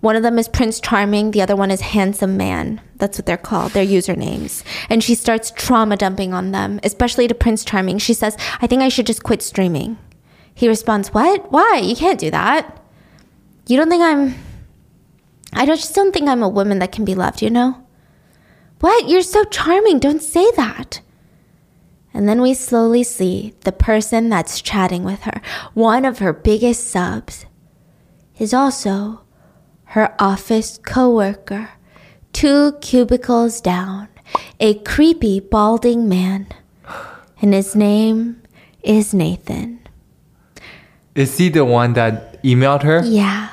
One of them is Prince Charming, the other one is Handsome Man. That's what they're called, their usernames. And she starts trauma dumping on them, especially to Prince Charming. She says, I think I should just quit streaming. He responds, What? Why? You can't do that. You don't think I'm. I don't- just don't think I'm a woman that can be loved, you know? What? You're so charming. Don't say that. And then we slowly see the person that's chatting with her, one of her biggest subs, is also her office coworker, two cubicles down, a creepy balding man. And his name is Nathan. Is he the one that emailed her? Yeah.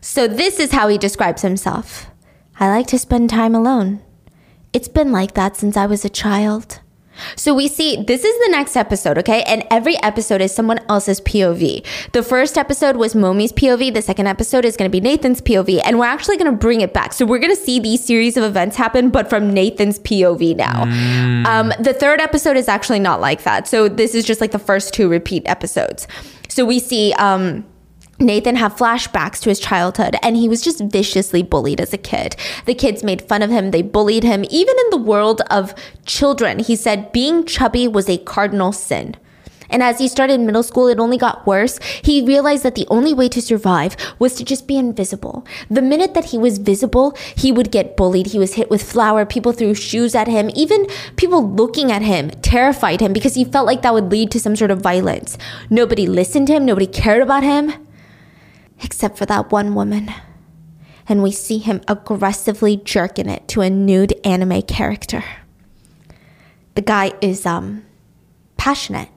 So this is how he describes himself. I like to spend time alone. It's been like that since I was a child. So we see this is the next episode, okay? And every episode is someone else's POV. The first episode was Momi's POV. The second episode is going to be Nathan's POV. And we're actually going to bring it back. So we're going to see these series of events happen, but from Nathan's POV now. Um, the third episode is actually not like that. So this is just like the first two repeat episodes. So we see. Um, Nathan had flashbacks to his childhood and he was just viciously bullied as a kid. The kids made fun of him, they bullied him. Even in the world of children, he said being chubby was a cardinal sin. And as he started middle school, it only got worse. He realized that the only way to survive was to just be invisible. The minute that he was visible, he would get bullied. He was hit with flour. People threw shoes at him. Even people looking at him terrified him because he felt like that would lead to some sort of violence. Nobody listened to him. Nobody cared about him except for that one woman. And we see him aggressively jerking it to a nude anime character. The guy is um passionate.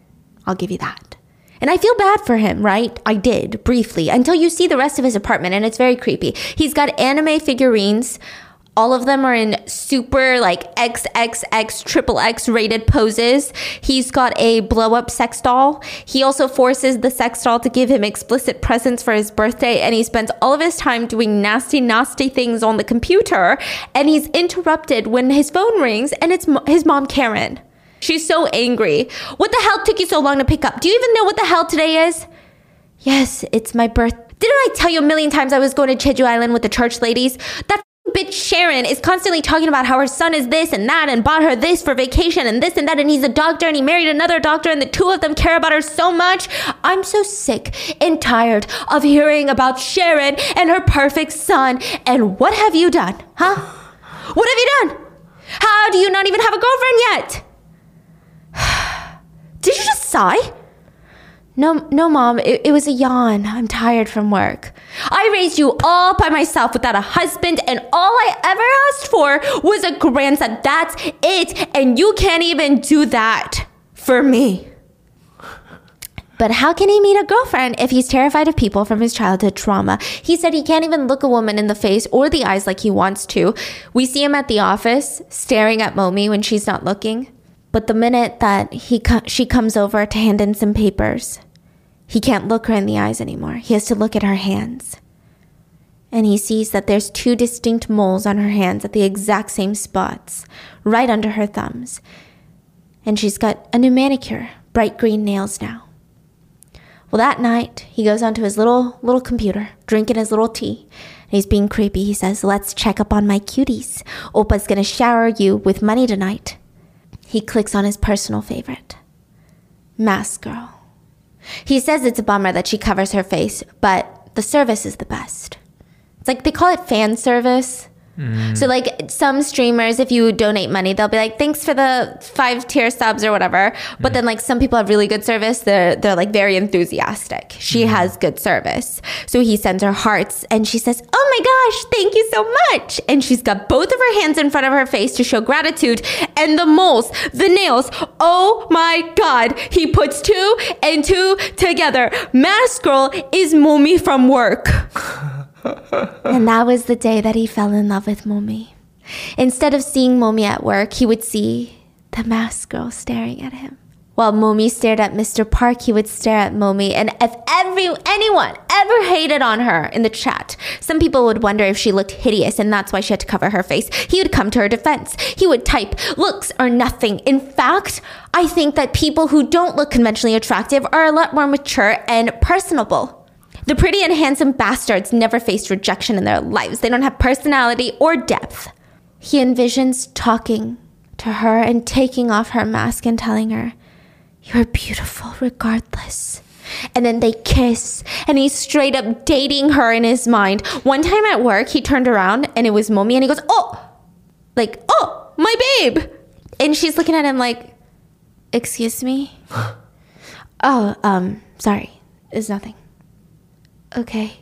I'll give you that. And I feel bad for him, right? I did briefly until you see the rest of his apartment and it's very creepy. He's got anime figurines. All of them are in super like XXX triple X rated poses. He's got a blow up sex doll. He also forces the sex doll to give him explicit presents for his birthday and he spends all of his time doing nasty, nasty things on the computer and he's interrupted when his phone rings and it's his mom, Karen. She's so angry. What the hell took you so long to pick up? Do you even know what the hell today is? Yes, it's my birth. Didn't I tell you a million times I was going to Jeju Island with the church ladies? That bitch Sharon is constantly talking about how her son is this and that and bought her this for vacation and this and that and he's a doctor and he married another doctor and the two of them care about her so much. I'm so sick and tired of hearing about Sharon and her perfect son. And what have you done? Huh? What have you done? How do you not even have a girlfriend yet? Did you just sigh? No, no, mom. It, it was a yawn. I'm tired from work. I raised you all by myself without a husband, and all I ever asked for was a grandson. That's it. And you can't even do that for me. But how can he meet a girlfriend if he's terrified of people from his childhood trauma? He said he can't even look a woman in the face or the eyes like he wants to. We see him at the office staring at Momi when she's not looking. But the minute that he co- she comes over to hand in some papers, he can't look her in the eyes anymore. He has to look at her hands. And he sees that there's two distinct moles on her hands at the exact same spots, right under her thumbs. And she's got a new manicure, bright green nails now. Well, that night, he goes onto his little little computer, drinking his little tea. And he's being creepy. He says, Let's check up on my cuties. Oppa's gonna shower you with money tonight. He clicks on his personal favorite, Mask Girl. He says it's a bummer that she covers her face, but the service is the best. It's like they call it fan service. Mm. So like some streamers, if you donate money, they'll be like, "Thanks for the five tier subs or whatever." But then like some people have really good service. They're they're like very enthusiastic. She mm. has good service, so he sends her hearts, and she says, "Oh my gosh, thank you so much!" And she's got both of her hands in front of her face to show gratitude, and the moles, the nails. Oh my god, he puts two and two together. Mask Girl is Momi from work. And that was the day that he fell in love with Momi. Instead of seeing Momi at work, he would see the masked girl staring at him. While Momi stared at Mr. Park, he would stare at Momi. And if every anyone ever hated on her in the chat, some people would wonder if she looked hideous and that's why she had to cover her face. He would come to her defense. He would type, looks are nothing. In fact, I think that people who don't look conventionally attractive are a lot more mature and personable. The pretty and handsome bastards never faced rejection in their lives. They don't have personality or depth. He envisions talking to her and taking off her mask and telling her, You're beautiful regardless. And then they kiss, and he's straight up dating her in his mind. One time at work, he turned around and it was Momi, and he goes, Oh, like, oh, my babe. And she's looking at him like, Excuse me? oh, um, sorry. It's nothing. Okay.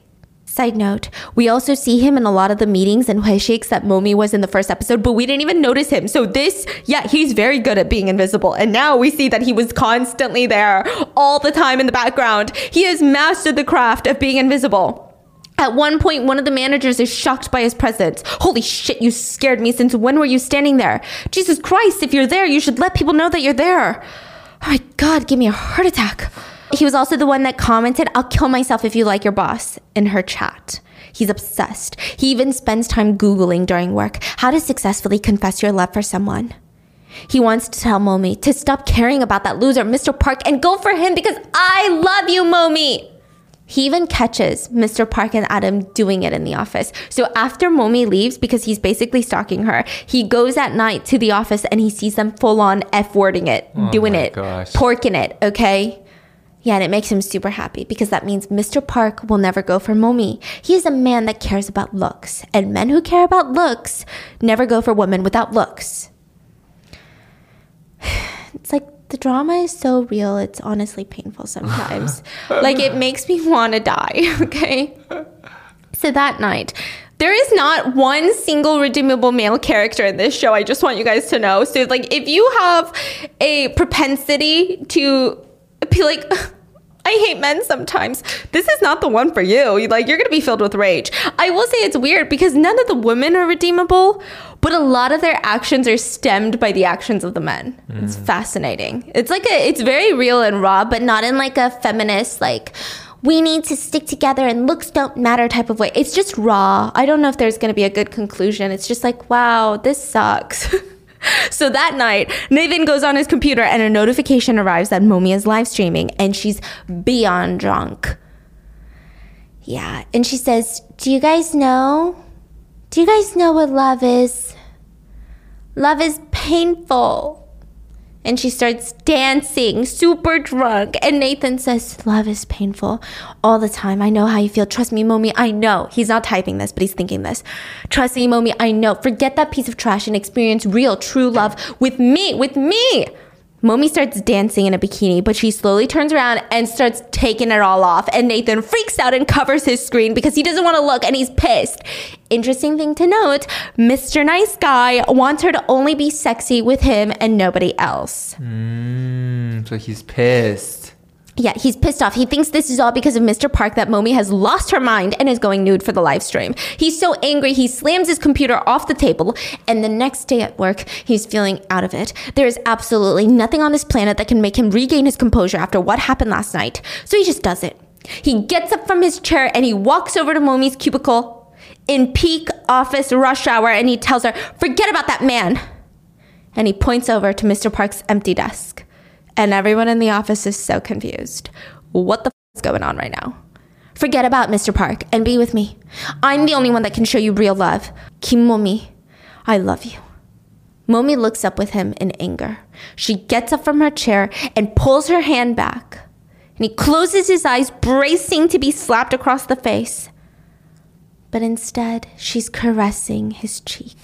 Side note, we also see him in a lot of the meetings and shakes that Momi was in the first episode, but we didn't even notice him. So this, yeah, he's very good at being invisible. And now we see that he was constantly there all the time in the background. He has mastered the craft of being invisible. At one point, one of the managers is shocked by his presence. Holy shit, you scared me. Since when were you standing there? Jesus Christ, if you're there, you should let people know that you're there. Oh my God, give me a heart attack. He was also the one that commented, I'll kill myself if you like your boss in her chat. He's obsessed. He even spends time Googling during work how to successfully confess your love for someone. He wants to tell Momi to stop caring about that loser, Mr. Park, and go for him because I love you, Momi. He even catches Mr. Park and Adam doing it in the office. So after Momi leaves, because he's basically stalking her, he goes at night to the office and he sees them full on F wording it, oh doing it, gosh. porking it, okay? Yeah, and it makes him super happy because that means Mr. Park will never go for Momi. He is a man that cares about looks, and men who care about looks never go for women without looks. It's like the drama is so real, it's honestly painful sometimes. like it makes me want to die, okay? So that night, there is not one single redeemable male character in this show. I just want you guys to know. So, like, if you have a propensity to be like, I hate men sometimes. This is not the one for you. Like, you're going to be filled with rage. I will say it's weird because none of the women are redeemable, but a lot of their actions are stemmed by the actions of the men. It's mm. fascinating. It's like a, it's very real and raw, but not in like a feminist, like, we need to stick together and looks don't matter type of way. It's just raw. I don't know if there's going to be a good conclusion. It's just like, wow, this sucks. so that night, Nathan goes on his computer and a notification arrives that Momi is live streaming and she's beyond drunk. Yeah. And she says, Do you guys know? Do you guys know what love is? Love is painful. And she starts dancing, super drunk. And Nathan says, Love is painful all the time. I know how you feel. Trust me, Momi, I know. He's not typing this, but he's thinking this. Trust me, Momi, I know. Forget that piece of trash and experience real, true love with me, with me. Momi starts dancing in a bikini, but she slowly turns around and starts taking it all off. And Nathan freaks out and covers his screen because he doesn't want to look and he's pissed. Interesting thing to note Mr. Nice Guy wants her to only be sexy with him and nobody else. Mm, so he's pissed. Yeah, he's pissed off. He thinks this is all because of Mr. Park that Momi has lost her mind and is going nude for the live stream. He's so angry, he slams his computer off the table, and the next day at work, he's feeling out of it. There is absolutely nothing on this planet that can make him regain his composure after what happened last night. So he just does it. He gets up from his chair and he walks over to Momi's cubicle in peak office rush hour and he tells her, Forget about that man. And he points over to Mr. Park's empty desk. And everyone in the office is so confused. What the f- is going on right now? Forget about Mr. Park and be with me. I'm the only one that can show you real love. Kim Momi, I love you. Momi looks up with him in anger. She gets up from her chair and pulls her hand back. And he closes his eyes, bracing to be slapped across the face. But instead, she's caressing his cheek.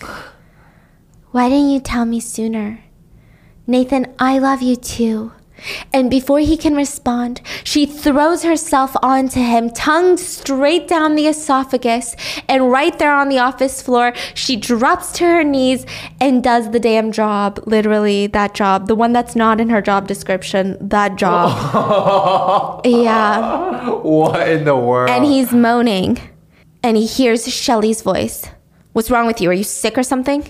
Why didn't you tell me sooner? Nathan, I love you too. And before he can respond, she throws herself onto him, tongue straight down the esophagus. And right there on the office floor, she drops to her knees and does the damn job. Literally, that job. The one that's not in her job description. That job. yeah. What in the world? And he's moaning. And he hears Shelly's voice. What's wrong with you? Are you sick or something?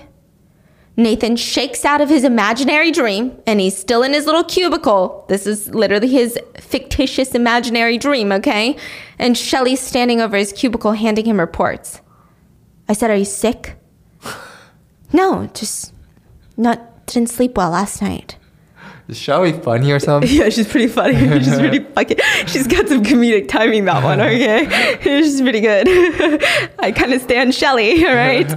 Nathan shakes out of his imaginary dream and he's still in his little cubicle. This is literally his fictitious imaginary dream, okay? And Shelly's standing over his cubicle handing him reports. I said, Are you sick? no, just not didn't sleep well last night. Is Shelly funny or something? Yeah, she's pretty funny. she's pretty fucking. She's got some comedic timing. That one, okay. she's pretty good. I kind of stand Shelly. All right.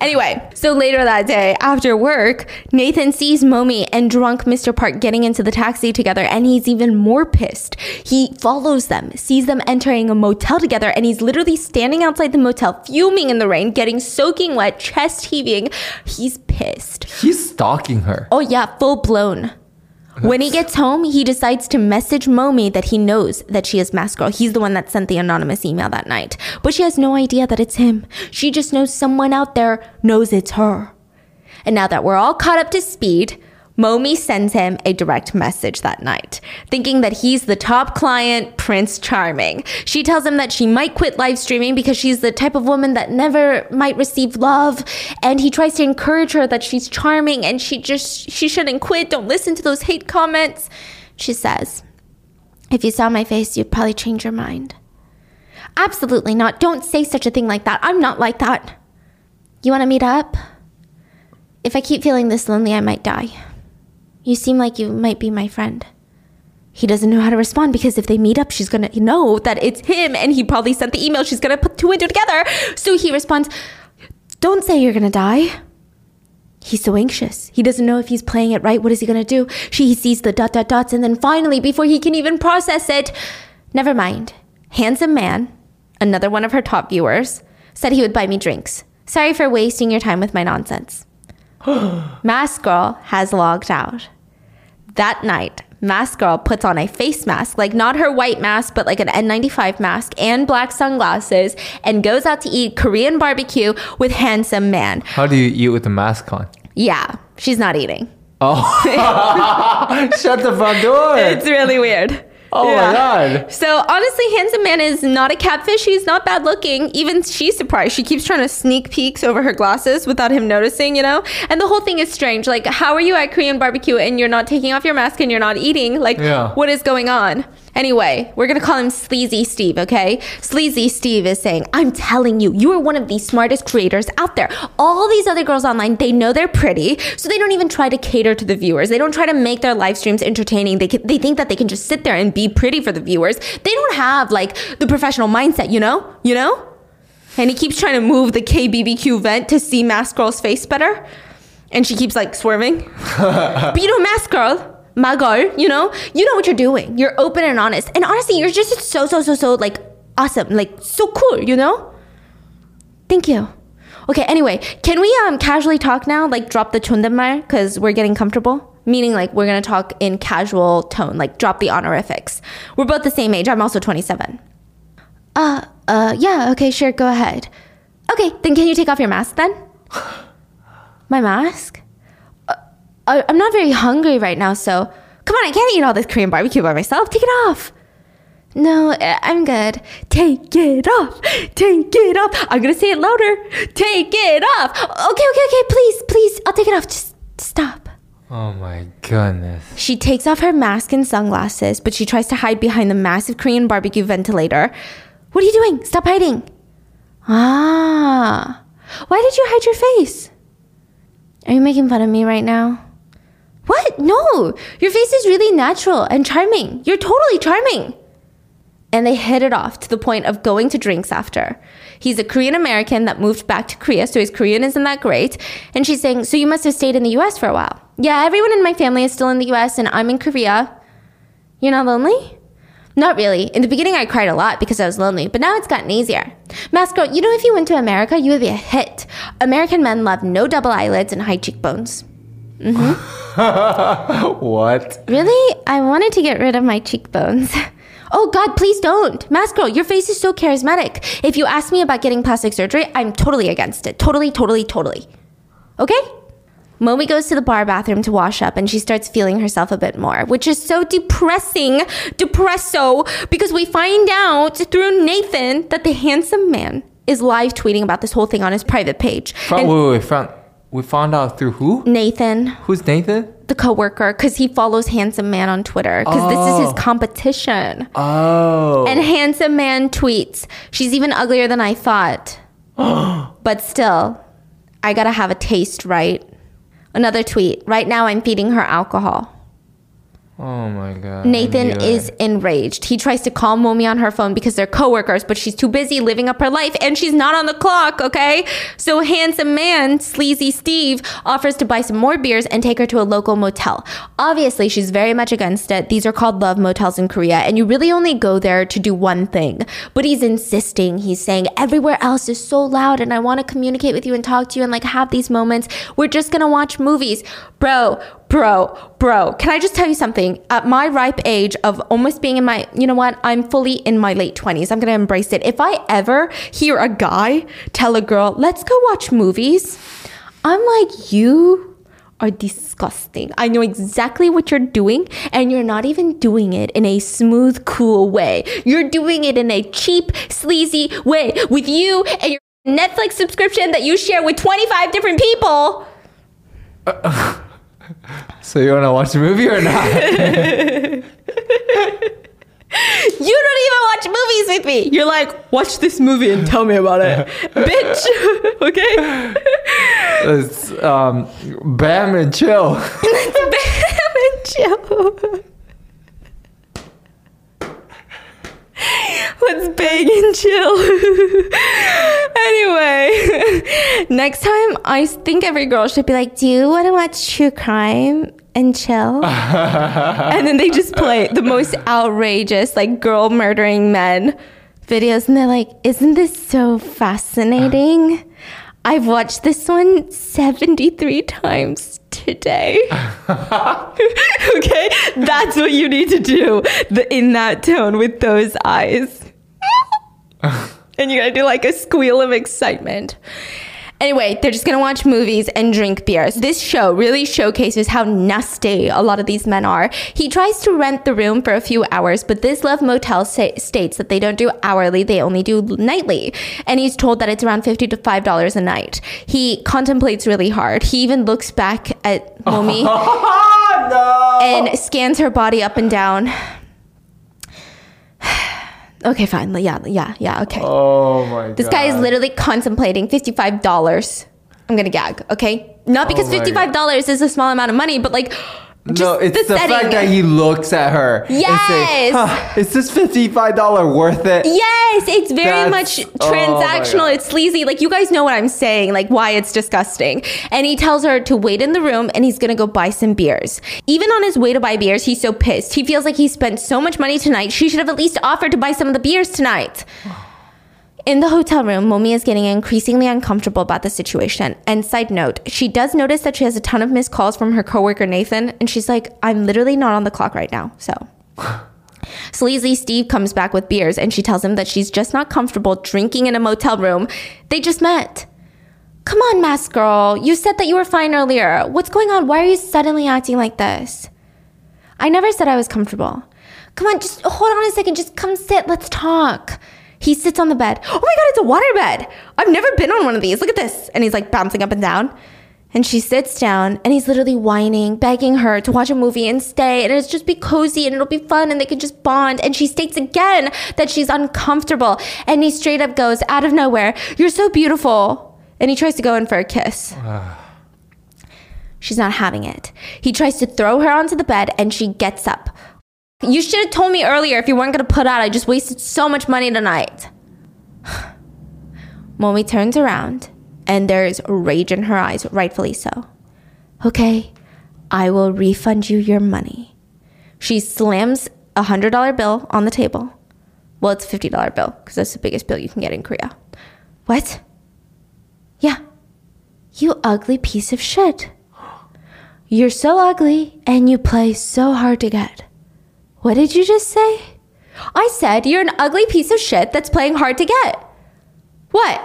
anyway, so later that day, after work, Nathan sees Momi and drunk Mr. Park getting into the taxi together, and he's even more pissed. He follows them, sees them entering a motel together, and he's literally standing outside the motel, fuming in the rain, getting soaking wet, chest heaving. He's pissed. He's stalking her. Oh yeah, full blown. When he gets home, he decides to message Momi that he knows that she is Mask Girl. He's the one that sent the anonymous email that night. But she has no idea that it's him. She just knows someone out there knows it's her. And now that we're all caught up to speed, Momi sends him a direct message that night, thinking that he's the top client, Prince Charming. She tells him that she might quit live streaming because she's the type of woman that never might receive love. And he tries to encourage her that she's charming and she just, she shouldn't quit. Don't listen to those hate comments. She says, If you saw my face, you'd probably change your mind. Absolutely not. Don't say such a thing like that. I'm not like that. You want to meet up? If I keep feeling this lonely, I might die. You seem like you might be my friend. He doesn't know how to respond because if they meet up, she's gonna know that it's him and he probably sent the email. She's gonna put two and two together. So he responds, Don't say you're gonna die. He's so anxious. He doesn't know if he's playing it right. What is he gonna do? She sees the dot dot dots, and then finally, before he can even process it, never mind. Handsome man, another one of her top viewers, said he would buy me drinks. Sorry for wasting your time with my nonsense. Mask Girl has logged out. That night, Mask Girl puts on a face mask, like not her white mask, but like an N95 mask and black sunglasses, and goes out to eat Korean barbecue with Handsome Man. How do you eat with the mask on? Yeah, she's not eating. Oh, shut the front door. It's really weird. Oh Yeah. my god. So honestly, Handsome Man is not a catfish. He's not bad looking. Even she's surprised. She keeps trying to sneak peeks over her glasses without him noticing, you know? And the whole thing is strange. Like, how are you at Korean barbecue and you're not taking off your mask and you're not eating? Like, Yeah. what is going on? Anyway, we're gonna call him Sleazy Steve, okay? Sleazy Steve is saying, I'm telling you, you are one of the smartest creators out there. All these other girls online, they know they're pretty, so they don't even try to cater to the viewers. They don't try to make their live streams entertaining. They, can, they think that they can just sit there and be pretty for the viewers. They don't have like the professional mindset, you know? You know? And he keeps trying to move the KBBQ vent to see Mask Girl's face better. And she keeps like swerving. but you know, Mask Girl, my girl, you know, you know what you're doing. You're open and honest. And honestly, you're just so, so, so, so like awesome. Like so cool, you know? Thank you. Okay, anyway, can we um casually talk now? Like drop the chondenmal because we're getting comfortable. Meaning like we're gonna talk in casual tone, like drop the honorifics. We're both the same age. I'm also 27. Uh, uh, yeah, okay, sure, go ahead. Okay, then can you take off your mask then? My mask? I- I'm not very hungry right now, so come on, I can't eat all this Korean barbecue by myself. Take it off. No, I'm good. Take it off. Take it off. I'm gonna say it louder. Take it off. Okay, okay, okay. Please, please. I'll take it off. Just stop. Oh my goodness. She takes off her mask and sunglasses, but she tries to hide behind the massive Korean barbecue ventilator. What are you doing? Stop hiding. Ah. Why did you hide your face? Are you making fun of me right now? What? No. Your face is really natural and charming. You're totally charming. And they hit it off to the point of going to drinks after. He's a Korean American that moved back to Korea, so his Korean isn't that great. And she's saying, So you must have stayed in the US for a while. Yeah, everyone in my family is still in the US, and I'm in Korea. You're not lonely? Not really. In the beginning, I cried a lot because I was lonely, but now it's gotten easier. Girl, you know, if you went to America, you would be a hit. American men love no double eyelids and high cheekbones. Mm-hmm. What? Really? I wanted to get rid of my cheekbones. Oh God, please don't. Mask Girl, your face is so charismatic. If you ask me about getting plastic surgery, I'm totally against it. Totally, totally, totally. Okay? Momi goes to the bar bathroom to wash up and she starts feeling herself a bit more, which is so depressing, depresso, because we find out through Nathan that the handsome man is live tweeting about this whole thing on his private page. Front, And wait, wait, wait, front. We found out through who? Nathan, Who's Nathan? the coworker, because he follows Handsome Man on Twitter, because this is Oh. his competition. Oh. And Handsome Man tweets, She's even uglier than I thought. but still, I gotta have a taste, right? Another tweet. Right now, I'm feeding her alcohol. Oh my god. Nathan is enraged. He tries to call Momi on her phone because they're coworkers, but she's too busy living up her life and she's not on the clock, okay? So handsome man, sleazy Steve, offers to buy some more beers and take her to a local motel. Obviously, she's very much against it. These are called love motels in Korea, and you really only go there to do one thing. But he's insisting. He's saying everywhere else is so loud and I want to communicate with you and talk to you and like have these moments. We're just going to watch movies. Bro, Bro, bro, can I just tell you something? At my ripe age of almost being in my, you know what? I'm fully in my late 20s. I'm going to embrace it. If I ever hear a guy tell a girl, let's go watch movies, I'm like, you are disgusting. I know exactly what you're doing, and you're not even doing it in a smooth, cool way. You're doing it in a cheap, sleazy way with you and your Netflix subscription that you share with 25 different people. Uh, So you want to watch a movie or not? You don't even watch movies with me. You're like, watch this movie and tell me about it, bitch. okay? It's um, bam and chill. Bam and chill. Let's bang and chill. anyway, next time I think every girl should be like, "Do you want to watch true crime and chill?" and then they just play the most outrageous, like girl murdering men videos, and they're like, "Isn't this so fascinating?" I've watched this one 73 times today. okay? That's what you need to do the, in that tone with those eyes. and you gotta do like a squeal of excitement. Anyway, they're just gonna watch movies and drink beers. This show really showcases how nasty a lot of these men are. He tries to rent the room for a few hours, but this Love Motel sa- states that they don't do hourly, they only do nightly. And he's told that it's around 50 to $5 a night. He contemplates really hard. He even looks back at Momi oh, no. and scans her body up and down. Okay, fine. Yeah, yeah, yeah, okay. Oh my god. This guy is literally contemplating $55. I'm gonna gag, okay? Not oh because Oh my $55 is a small amount of money, but like, just No, it's the, setting. fact that he looks at her. and say, Yes. "Huh, is this fifty-five dollar worth it? Yes, it's very That's- much oh transactional. God. it's sleazy. Like you guys know what I'm saying, like why it's disgusting. And he tells her to wait in the room and he's gonna go buy some beers. Even on his way to buy beers, he's so pissed. He feels like he spent so much money tonight. She should have at least offered to buy some of the beers tonight. In the hotel room, Momi is getting increasingly uncomfortable about the situation. And side note, she does notice that she has a ton of missed calls from her coworker Nathan, and she's like, I'm literally not on the clock right now. So Sleazy Steve comes back with beers and she tells him that she's just not comfortable drinking in a motel room. They just met. Come on, mask girl. You said that you were fine earlier. What's going on? Why are you suddenly acting like this? I never said I was comfortable. Come on, just hold on a second. Just come sit. Let's talk. He sits on the bed. Oh my God, it's a water bed. I've never been on one of these. Look at this. And he's like bouncing up and down. And she sits down and he's literally whining, begging her to watch a movie and stay. And it's just be cozy and it'll be fun and they can just bond. And she states again that she's uncomfortable. And he straight up goes out of nowhere, You're so beautiful. And he tries to go in for a kiss. She's not having it. He tries to throw her onto the bed and she gets up. You should have told me earlier if you weren't going to put out. I just wasted so much money tonight. Momi turns around and there's rage in her eyes, rightfully so. Okay, I will refund you your money. She slams a $100 bill on the table. Well, it's a $50 bill because that's the biggest bill you can get in Korea. What? Yeah. You ugly piece of shit. You're so ugly and you play so hard to get. What did you just say? I said you're an ugly piece of shit that's playing hard to get. What?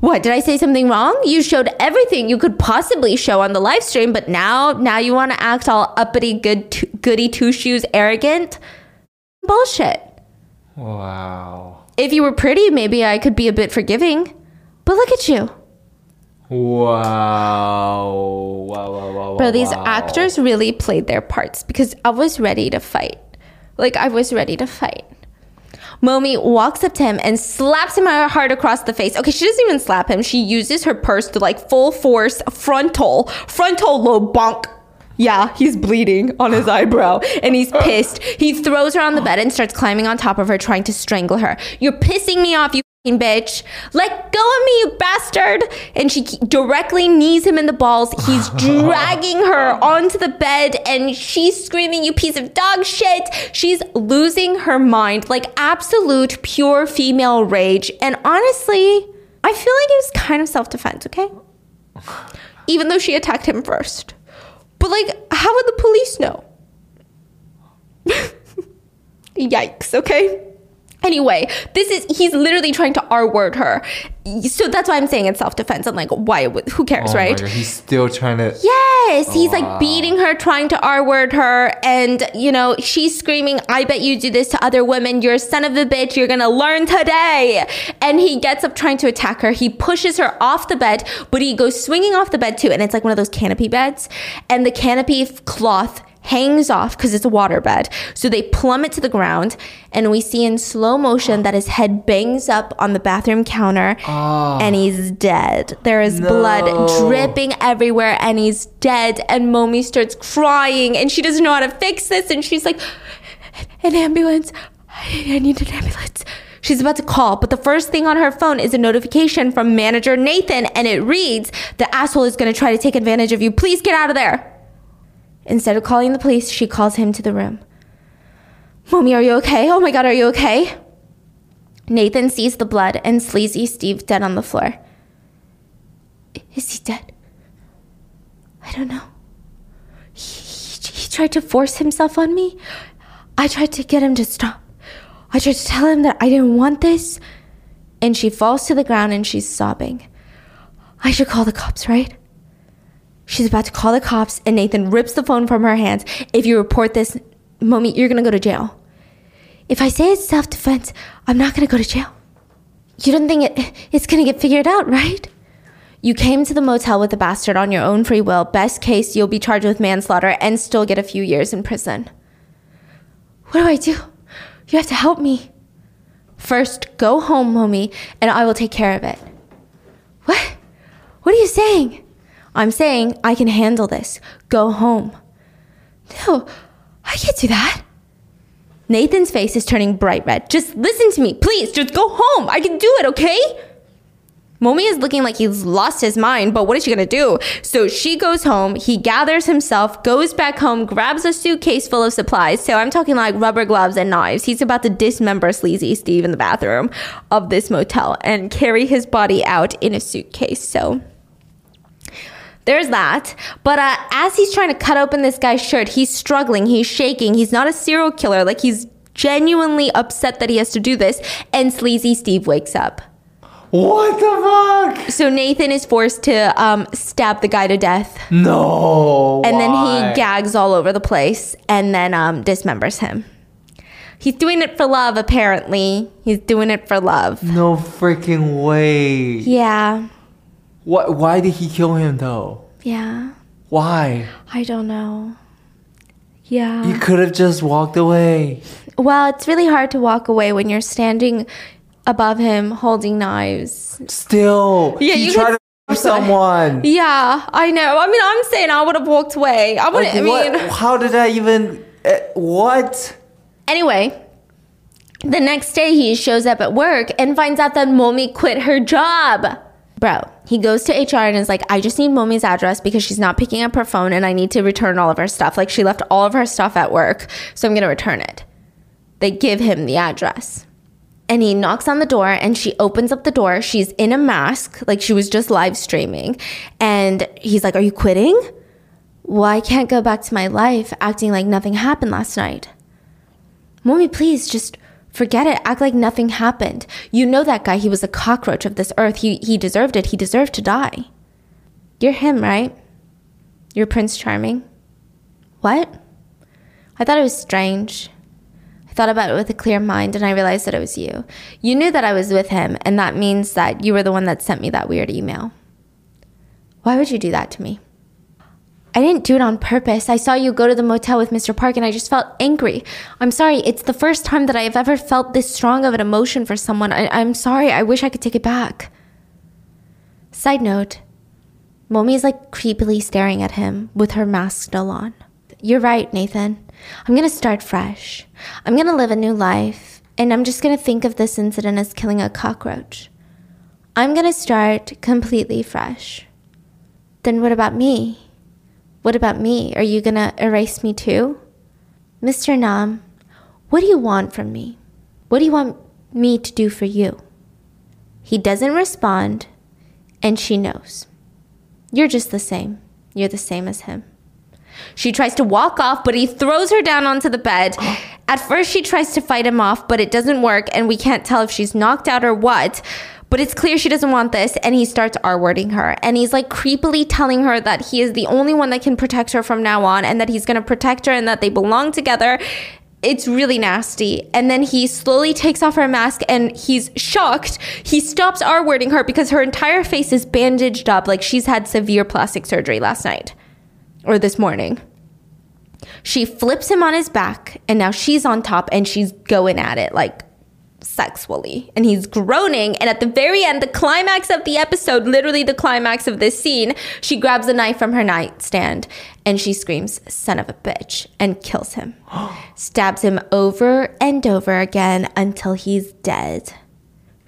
What, did I say something wrong? You showed everything you could possibly show on the live stream, but now now you want to act all uppity good t- goody two shoes arrogant? Bullshit. Wow. If you were pretty, maybe I could be a bit forgiving. But look at you. Wow. Wow. Wow. Wow. Bro, these wow. actors really played their parts because I was ready to fight. Like, I was ready to fight. Momi walks up to him and slaps him hard across the face. Okay, she doesn't even slap him. She uses her purse to like full force frontal, frontal lobe bonk. Yeah, he's bleeding on his eyebrow and he's pissed. He throws her on the bed and starts climbing on top of her, trying to strangle her. You're pissing me off, you bitch. Let go of me, you bastard. And she directly knees him in the balls. He's dragging her onto the bed and she's screaming, You piece of dog shit. She's losing her mind, like absolute pure female rage. And honestly, I feel like it was kind of self defense, okay? Even though she attacked him first. But like, how would the police know? Yikes, okay? Anyway, this is he's literally trying to R word her. So that's why I'm saying it's self defense. I'm like, why who cares, Oh right? He's still trying to. Yes, he's like beating her, trying to R word her, and you know, she's screaming, I bet you do this to other women. You're a son of a bitch. You're gonna learn today. And he gets up trying to attack her. He pushes her off the bed, but he goes swinging off the bed too. And it's like one of those canopy beds, and the canopy cloth hangs off because it's a water bed. So they plummet to the ground, and we see in slow motion that his head bangs up on the bathroom counter, ah. and he's dead. There is blood dripping everywhere, and he's dead. And Momi starts crying, and she doesn't know how to fix this, and she's like, "An ambulance! I I need an ambulance." She's about to call, but the first thing on her phone is a notification from manager Nathan, and it reads, The asshole is going to try to take advantage of you. Please get out of there. Instead of calling the police, she calls him to the room. Momi, are you okay? Oh my god, are you okay? Nathan sees the blood and sleazy Steve dead on the floor. Is he dead? I don't know. He, he, he tried to force himself on me. I tried to get him to stop. I tried to tell him that I didn't want this. And she falls to the ground and she's sobbing. I should call the cops, right? She's about to call the cops, and Nathan rips the phone from her hands. If you report this, Momi, you're gonna go to jail. If I say it's self defense, I'm not gonna go to jail. You don't think it, it's gonna get figured out, right? You came to the motel with the bastard on your own free will. Best case, you'll be charged with manslaughter and still get a few years in prison. What do I do? You have to help me. First, go home, Momi, and I will take care of it. What? What are you saying? I'm saying I can handle this. Go home. No, I can't do that. Nathan's face is turning bright red. Just listen to me, please. Just go home. I can do it, okay? Momi is looking like he's lost his mind, but what is she gonna do? So she goes home, he gathers himself, goes back home, grabs a suitcase full of supplies. So I'm talking like rubber gloves and knives. He's about to dismember Sleazy Steve in the bathroom of this motel and carry his body out in a suitcase. So there's that. But uh, as he's trying to cut open this guy's shirt, he's struggling, he's shaking. He's not a serial killer. Like he's genuinely upset that he has to do this. And Sleazy Steve wakes up. What the fuck? So Nathan is forced to um, stab the guy to death. No. And then he gags all over the place and then um, dismembers him. He's doing it for love, apparently. He's doing it for love. No freaking way. Yeah. What? Why did he kill him though? Yeah. Why? I don't know. Yeah. You could have just walked away. Well, it's really hard to walk away when you're standing above him holding knives. Still, Yeah, you tried could- to someone. Yeah, I know. I mean, I'm saying I would have walked away. I wouldn't. I mean. How did I even? Uh, what? anyway, the next day he shows up at work and finds out that Momi quit her job. Bro, he goes to HR and is like, I just need Momi's address because she's not picking up her phone and I need to return all of her stuff. Like, she left all of her stuff at work, so I'm gonna return it. They give him the address. And he knocks on the door and she opens up the door. She's in a mask, like she was just live streaming. And he's like, Are you quitting? Well, I can't go back to my life acting like nothing happened last night. Momi, please just forget it. Act like nothing happened. You know that guy. He was a cockroach of this earth. He, he deserved it. He deserved to die. You're him, right? You're Prince Charming. What? I thought it was strange. I thought about it with a clear mind and I realized that it was you. You knew that I was with him, and that means that you were the one that sent me that weird email. Why would you do that to me? I didn't do it on purpose. I saw you go to the motel with Mr. Park and I just felt angry. I'm sorry. It's the first time that I have ever felt this strong of an emotion for someone. I, I'm sorry. I wish I could take it back. Side note Momi is like creepily staring at him with her mask still on. You're right, Nathan. I'm gonna start fresh. I'm gonna live a new life, and I'm just gonna think of this incident as killing a cockroach. I'm gonna start completely fresh. Then what about me? What about me? Are you gonna erase me too? Mr. Nam, what do you want from me? What do you want me to do for you? He doesn't respond, and she knows. You're just the same. You're the same as him. She tries to walk off, but he throws her down onto the bed. At first, she tries to fight him off, but it doesn't work, and we can't tell if she's knocked out or what. But it's clear she doesn't want this, and he starts R wording her. And he's like creepily telling her that he is the only one that can protect her from now on, and that he's gonna protect her, and that they belong together. It's really nasty. And then he slowly takes off her mask and he's shocked. He stops R wording her because her entire face is bandaged up like she's had severe plastic surgery last night or this morning. She flips him on his back, and now she's on top and she's going at it like sexually. And he's groaning. And at the very end, the climax of the episode, literally the climax of this scene, she grabs a knife from her nightstand and she screams, son of a bitch, and kills him. Stabs him over and over again until he's dead.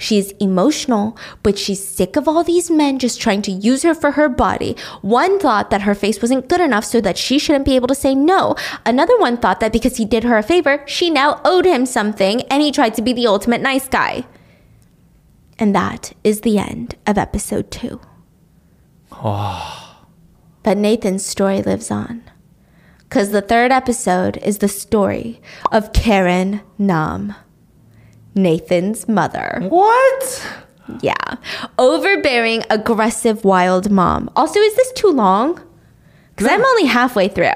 She's emotional, but she's sick of all these men just trying to use her for her body. One thought that her face wasn't good enough so that she shouldn't be able to say no. Another one thought that because he did her a favor, she now owed him something and he tried to be the ultimate nice guy. And that is the end of episode two. But Nathan's story lives on. Because the third episode is the story of Karen Nam. Nathan's mother. What? Yeah. Overbearing, aggressive, wild mom. Also, is this too long? Because I'm only halfway through.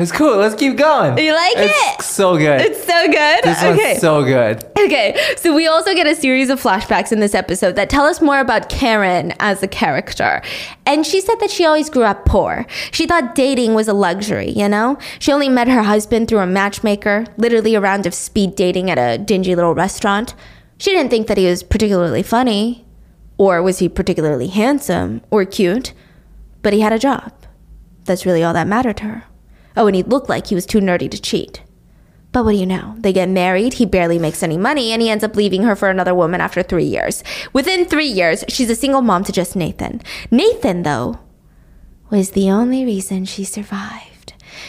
It's cool. Let's keep going. You like it's it? So good. It's so good. this okay. one's so good. Okay, so we also get a series of flashbacks in this episode that tell us more about Karen as a character. And she said that she always grew up poor. She thought dating was a luxury, you know? She only met her husband through a matchmaker, literally a round of speed dating at a dingy little restaurant. She didn't think that he was particularly funny, or was he particularly handsome or cute, but he had a job. That's really all that mattered to her. Oh, and he looked like he was too nerdy to cheat. But what do you know? They get married, he barely makes any money, and he ends up leaving her for another woman after three years. Within three years, she's a single mom to just Nathan. Nathan, though, was the only reason she survived.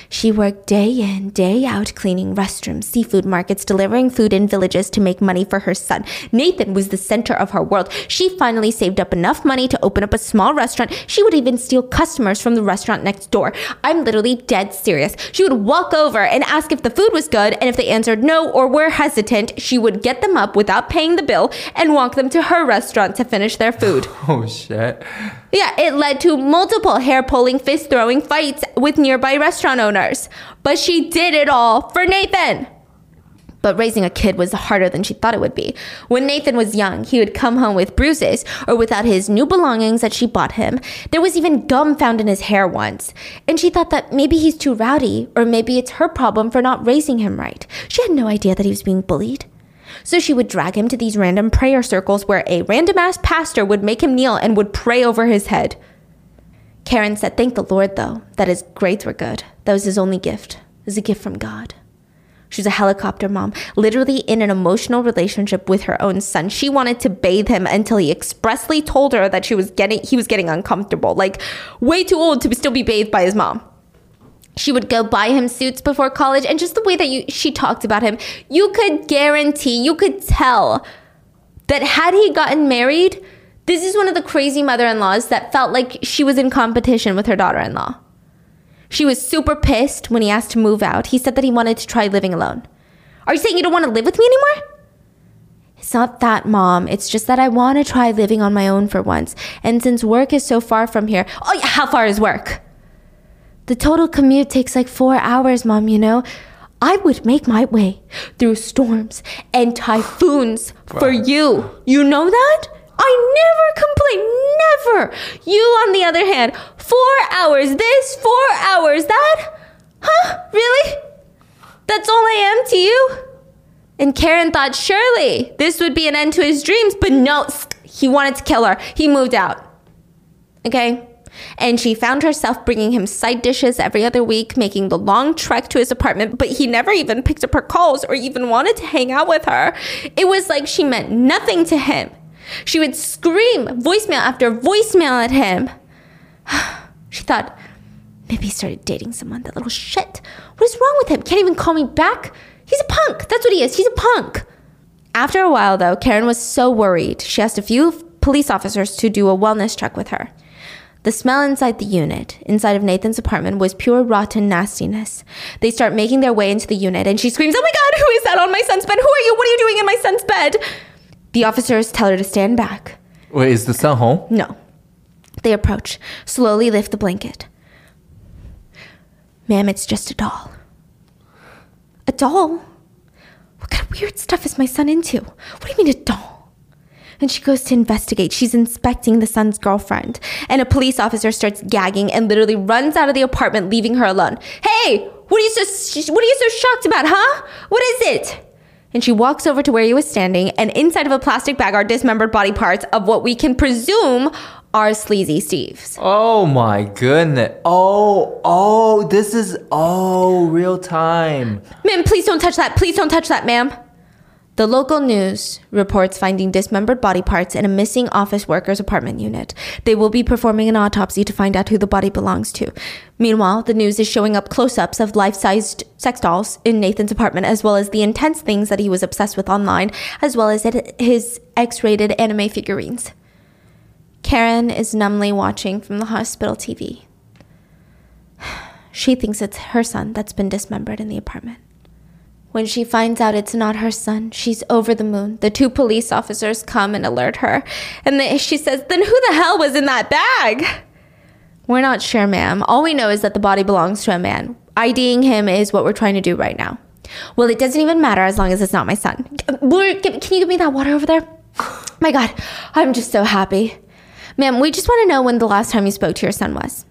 She worked day in, day out, cleaning restrooms, seafood markets, delivering food in villages to make money for her son. Nathan was the center of her world. She finally saved up enough money to open up a small restaurant. She would even steal customers from the restaurant next door. I'm literally dead serious. She would walk over and ask if the food was good, and if they answered no or were hesitant, she would get them up without paying the bill and walk them to her restaurant to finish their food. Oh shit. Yeah, it led to multiple hair pulling, fist throwing fights with nearby restaurant owners. But she did it all for Nathan. But raising a kid was harder than she thought it would be. When Nathan was young, he would come home with bruises or without his new belongings that she bought him. There was even gum found in his hair once. And she thought that maybe he's too rowdy, or maybe it's her problem for not raising him right. She had no idea that he was being bullied. So she would drag him to these random prayer circles where a random ass pastor would make him kneel and would pray over his head. Karen said, Thank the Lord, though, that his grades were good. That was his only gift. It was a gift from God. She's a helicopter mom, literally in an emotional relationship with her own son. She wanted to bathe him until he expressly told her that she was getting he was getting uncomfortable, like way too old to still be bathed by his mom. She would go buy him suits before college, and just the way that you she talked about him, you could guarantee, you could tell that had he gotten married, this is one of the crazy mother-in-laws that felt like she was in competition with her daughter-in-law. She was super pissed when he asked to move out. He said that he wanted to try living alone. Are you saying you don't want to live with me anymore? It's not that, mom. It's just that I want to try living on my own for once. And since work is so far from here, oh yeah, how far is work? The total commute takes like four hours, mom, you know? I would make my way through storms and typhoons for you. You know that? I never complain, never. You, on the other hand, four hours this, four hours that? Huh? Really? That's all I am to you? And Karen thought surely this would be an end to his dreams, but no, he wanted to kill her. He moved out. Okay? And she found herself bringing him side dishes every other week, making the long trek to his apartment, but he never even picked up her calls or even wanted to hang out with her. It was like she meant nothing to him. She would scream voicemail after voicemail at him. she thought, maybe he started dating someone, that little shit. What is wrong with him? Can't even call me back? He's a punk. That's what he is. He's a punk. After a while, though, Karen was so worried, she asked a few police officers to do a wellness check with her. The smell inside the unit, inside of Nathan's apartment, was pure rotten nastiness. They start making their way into the unit, and she screams, Oh my god, who is that on my son's bed? Who are you? What are you doing in my son's bed? The officers tell her to stand back. Wait, is the son home? No. They approach, slowly lift the blanket. Ma'am, it's just a doll. A doll? What kind of weird stuff is my son into? What do you mean a doll? And she goes to investigate. She's inspecting the son's girlfriend. And a police officer starts gagging and literally runs out of the apartment, leaving her alone. Hey, what are you so what are you so shocked about, huh? What is it? And she walks over to where he was standing, and inside of a plastic bag are dismembered body parts of what we can presume are sleazy Steve's. Oh my goodness. Oh, oh, this is oh real time. Ma'am, please don't touch that. Please don't touch that, ma'am. The local news reports finding dismembered body parts in a missing office worker's apartment unit. They will be performing an autopsy to find out who the body belongs to. Meanwhile, the news is showing up close ups of life sized sex dolls in Nathan's apartment, as well as the intense things that he was obsessed with online, as well as his X rated anime figurines. Karen is numbly watching from the hospital TV. She thinks it's her son that's been dismembered in the apartment. When she finds out it's not her son, she's over the moon. The two police officers come and alert her. And they, she says, Then who the hell was in that bag? We're not sure, ma'am. All we know is that the body belongs to a man. IDing him is what we're trying to do right now. Well, it doesn't even matter as long as it's not my son. Can you give me that water over there? My God, I'm just so happy. Ma'am, we just want to know when the last time you spoke to your son was.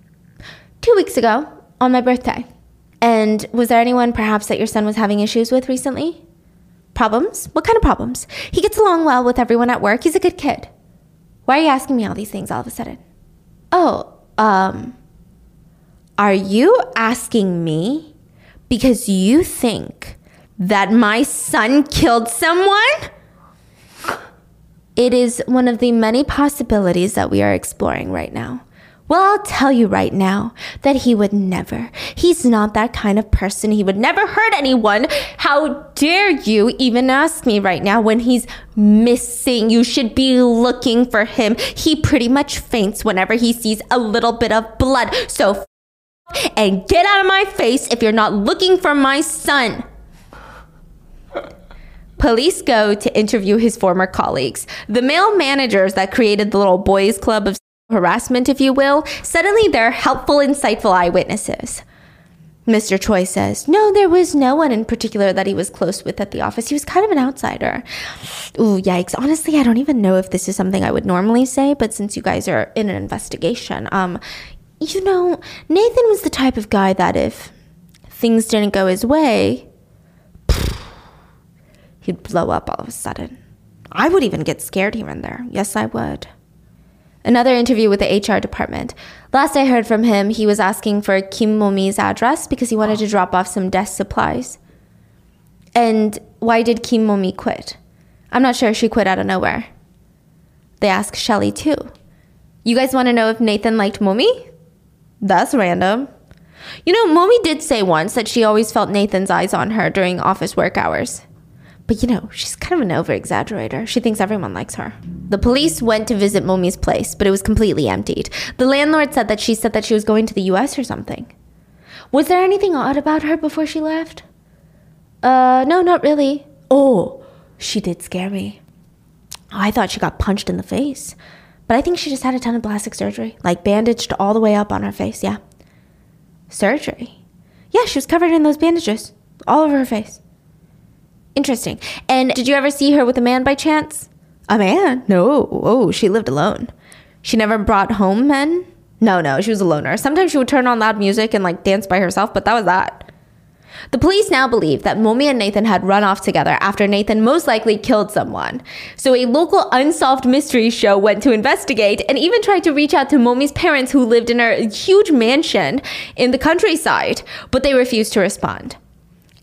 Two weeks ago, on my birthday. And was there anyone perhaps that your son was having issues with recently? Problems? What kind of problems? He gets along well with everyone at work. He's a good kid. Why are you asking me all these things all of a sudden? Oh, um, are you asking me because you think that my son killed someone? It is one of the many possibilities that we are exploring right now. Well, I'll tell you right now that he would never. He's not that kind of person. He would never hurt anyone. How dare you even ask me right now when he's missing? You should be looking for him. He pretty much faints whenever he sees a little bit of blood. So, f- and get out of my face if you're not looking for my son. Police go to interview his former colleagues. The male managers that created the little boys club of harassment, if you will, suddenly they're helpful, insightful eyewitnesses. Mr. Choi says, No, there was no one in particular that he was close with at the office. He was kind of an outsider. Ooh, yikes. Honestly, I don't even know if this is something I would normally say, but since you guys are in an investigation, um, you know, Nathan was the type of guy that if things didn't go his way, he'd blow up all of a sudden. I would even get scared here and there. Yes, I would. Another interview with the HR department. Last I heard from him, he was asking for Kim Momi's address because he wanted to drop off some desk supplies. And why did Kim Momi quit? I'm not sure she quit out of nowhere. They asked Shelly too. You guys want to know if Nathan liked Momi? That's random. You know, Momi did say once that she always felt Nathan's eyes on her during office work hours. But you know, she's kind of an over exaggerator. She thinks everyone likes her. The police went to visit Momi's place, but it was completely emptied. The landlord said that she said that she was going to the US or something. Was there anything odd about her before she left? Uh, no, not really. Oh, she did scare me. I thought she got punched in the face. But I think she just had a ton of plastic surgery, like bandaged all the way up on her face, yeah. Surgery? Yeah, she was covered in those bandages, all over her face. Interesting. And did you ever see her with a man by chance? A man? No. Oh, she lived alone. She never brought home men? No, no, she was a loner. Sometimes she would turn on loud music and like dance by herself, but that was that. The police now believe that Momi and Nathan had run off together after Nathan most likely killed someone. So a local unsolved mystery show went to investigate and even tried to reach out to Momi's parents who lived in a huge mansion in the countryside, but they refused to respond.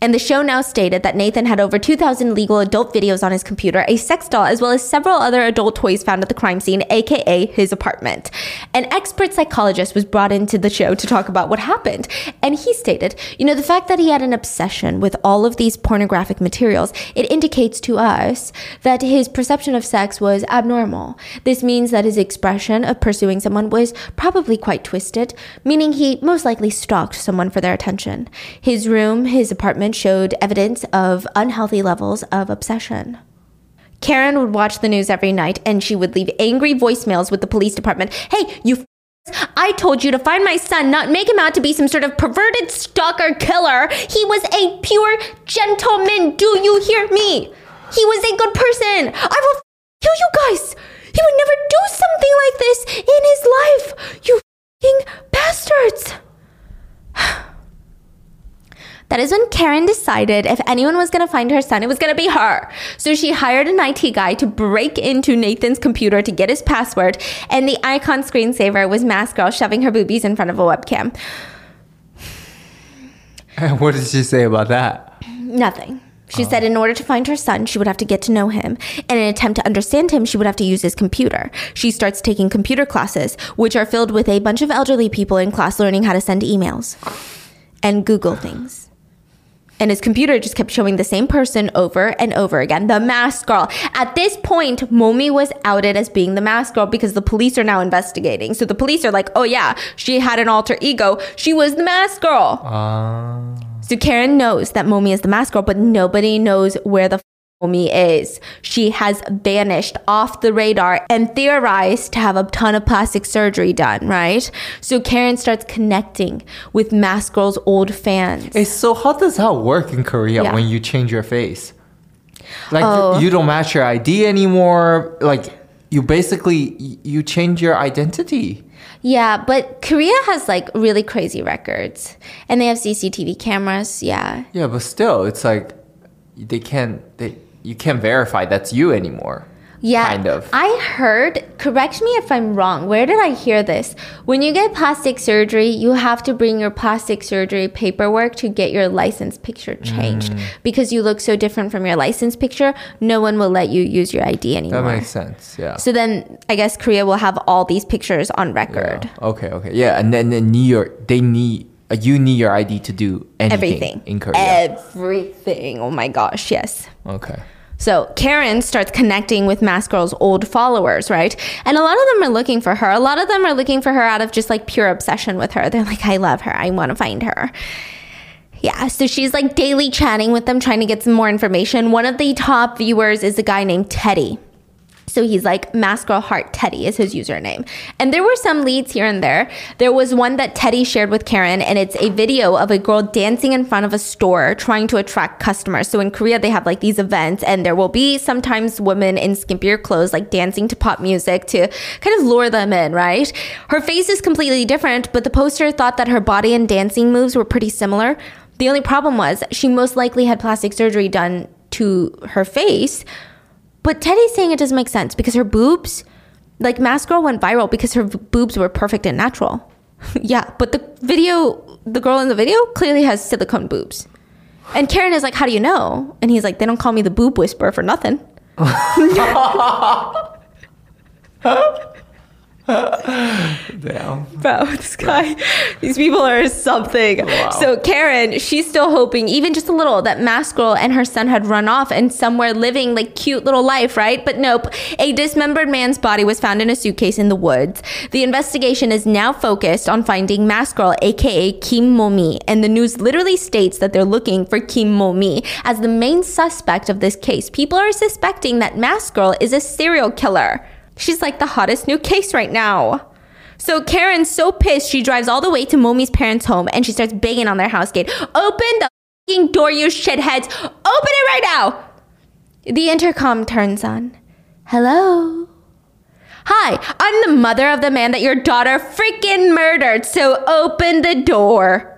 And the show now stated that Nathan had over 2,000 legal adult videos on his computer, a sex doll, as well as several other adult toys found at the crime scene, aka his apartment. An expert psychologist was brought into the show to talk about what happened. And he stated, you know, the fact that he had an obsession with all of these pornographic materials, it indicates to us that his perception of sex was abnormal. This means that his expression of pursuing someone was probably quite twisted, meaning he most likely stalked someone for their attention. His room, his apartment, showed evidence of unhealthy levels of obsession. Karen would watch the news every night and she would leave angry voicemails with the police department. Hey, you f- I told you to find my son, not make him out to be some sort of perverted stalker killer. He was a pure gentleman. Do you hear me? He was a good person. I will f- kill you guys. He would never do something like this in his life. You fing bastards. That is when Karen decided if anyone was going to find her son, it was going to be her. So she hired an IT guy to break into Nathan's computer to get his password, and the icon screensaver was Mask Girl shoving her boobies in front of a webcam. And what did she say about that? Nothing. She oh. said in order to find her son, she would have to get to know him. And in an attempt to understand him, she would have to use his computer. She starts taking computer classes, which are filled with a bunch of elderly people in class learning how to send emails and Google things. And his computer just kept showing the same person over and over again. The mask girl. At this point, Momi was outed as being the mask girl because the police are now investigating. So the police are like, oh yeah, she had an alter ego. She was the mask girl. Ah. So Karen knows that Momi is the mask girl, but nobody knows where the Momi is. She has vanished off the radar and theorized to have a ton of plastic surgery done, right? So Karen starts connecting with Mask Girl's old fans. Hey, so how does that work in Korea Yeah. when you change your face? Like Oh. you don't match your ID anymore. Like you basically you change your identity. Yeah, but Korea has like really crazy records and they have CCTV cameras. Yeah. Yeah, but still, it's like they can't. They you can't verify that's you anymore. Yeah. Kind of. I heard, correct me if I'm wrong. Where did I hear this? When you get plastic surgery, you have to bring your plastic surgery paperwork to get your license picture changed. Mm. Because you look so different from your license picture, no one will let you use your ID anymore. That makes sense. Yeah. So then I guess Korea will have all these pictures on record. Yeah. Okay. Okay. Yeah, and then in New York, they need uh, you need your ID to do anything Everything. in Korea. Everything. Oh my gosh, yes. okay. So Karen starts connecting with Mask Girl's old followers, right? And a lot of them are looking for her. A lot of them are looking for her out of just like pure obsession with her. They're like, I love her. I want to find her. Yeah, so she's like daily chatting with them, trying to get some more information. One of the top viewers is a guy named Teddy. So he's like Mask Girl Heart Teddy is his username. And there were some leads here and there. There was one that Teddy shared with Karen, and it's a video of a girl dancing in front of a store trying to attract customers. So in Korea, they have like these events, and there will be sometimes women in skimpier clothes like dancing to pop music to kind of lure them in, right? Her face is completely different, but the poster thought that her body and dancing moves were pretty similar. The only problem was she most likely had plastic surgery done to her face. But Teddy's saying it doesn't make sense because her boobs, like Mask Girl went viral because her boobs were perfect and natural. yeah, but the video, the girl in the video clearly has silicone boobs. And Karen is like, How do you know? And he's like, They don't call me the boob whisperer for nothing. Damn. Bro, this guy, these people are something. So Karen, she's still hoping, even just a little, that Mask Girl and her son had run off and somewhere living like cute little life, right? But nope. A dismembered man's body was found in a suitcase in the woods. The investigation is now focused on finding Mask Girl, aka Kim Momi, and the news literally states that they're looking for Kim Momi as the main suspect of this case. People are suspecting that Mask Girl is a serial killer. She's like the hottest new case right now. So Karen's so pissed, she drives all the way to Momi's parents' home and she starts banging on their house gate. Open the fing door, you shitheads! Open it right now! The intercom turns on. Hello? Hi, I'm the mother of the man that your daughter freaking murdered, so open the door.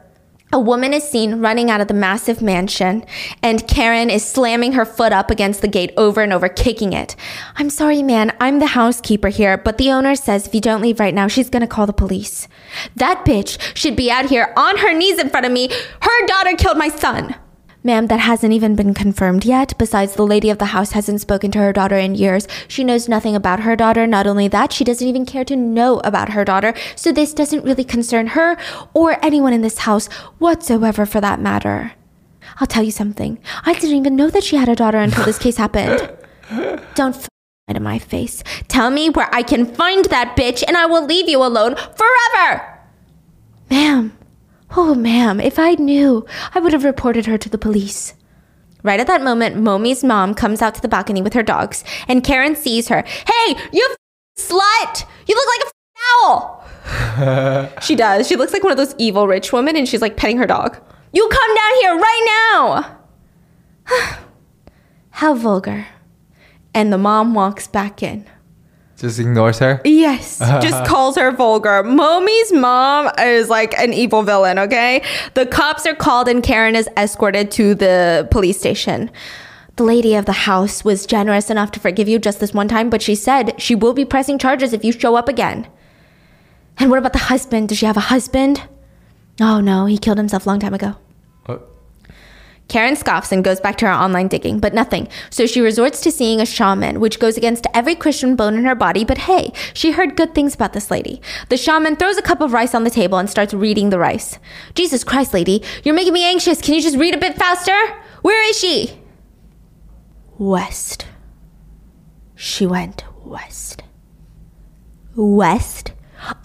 A woman is seen running out of the massive mansion, and Karen is slamming her foot up against the gate over and over, kicking it. I'm sorry, man. I'm the housekeeper here, but the owner says if you don't leave right now, she's gonna call the police. That bitch should be out here on her knees in front of me. Her daughter killed my son. Ma'am, that hasn't even been confirmed yet. Besides, the lady of the house hasn't spoken to her daughter in years. She knows nothing about her daughter. Not only that, she doesn't even care to know about her daughter. So this doesn't really concern her or anyone in this house whatsoever for that matter. I'll tell you something. I didn't even know that she had a daughter until this case happened. Don't f- lie to my face. Tell me where I can find that bitch and I will leave you alone forever. Ma'am. Oh, ma'am, if I knew, I would have reported her to the police. Right at that moment, Momi's mom comes out to the balcony with her dogs, and Karen sees her. Hey, you f- slut! You look like a f- owl! she does. She looks like one of those evil rich women, and she's like petting her dog. You come down here right now! How vulgar. And the mom walks back in. Just ignores her. Yes, just calls her vulgar. Momi's mom is like an evil villain, okay? The cops are called and Karen is escorted to the police station. The lady of the house was generous enough to forgive you just this one time, but she said she will be pressing charges if you show up again. And what about the husband? Does she have a husband? Oh no, he killed himself a long time ago. Karen scoffs and goes back to her online digging, but nothing. So she resorts to seeing a shaman, which goes against every Christian bone in her body. But hey, she heard good things about this lady. The shaman throws a cup of rice on the table and starts reading the rice. Jesus Christ, lady, you're making me anxious. Can you just read a bit faster? Where is she? West. She went west. West?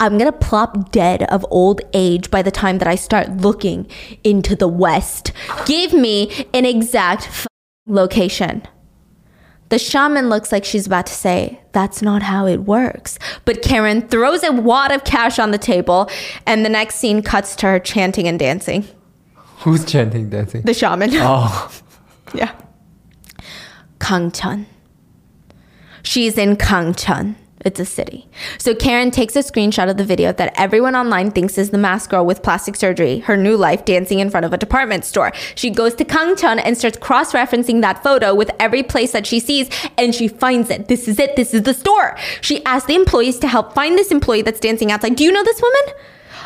I'm gonna plop dead of old age by the time that I start looking into the west. Give me an exact f- location. The shaman looks like she's about to say, That's not how it works. But Karen throws a wad of cash on the table, and the next scene cuts to her chanting and dancing. who's chanting dancing? The shaman. oh, Yeah. Kangcheon. She's in Kangcheon. It's a city. So Karen takes a screenshot of the video that everyone online thinks is the mask girl with plastic surgery, her new life dancing in front of a department store. She goes to Kangcheon and starts cross-referencing that photo with every place that she sees and she finds it. This is it. This is the store. She asks the employees to help find this employee that's dancing outside. Do you know this woman?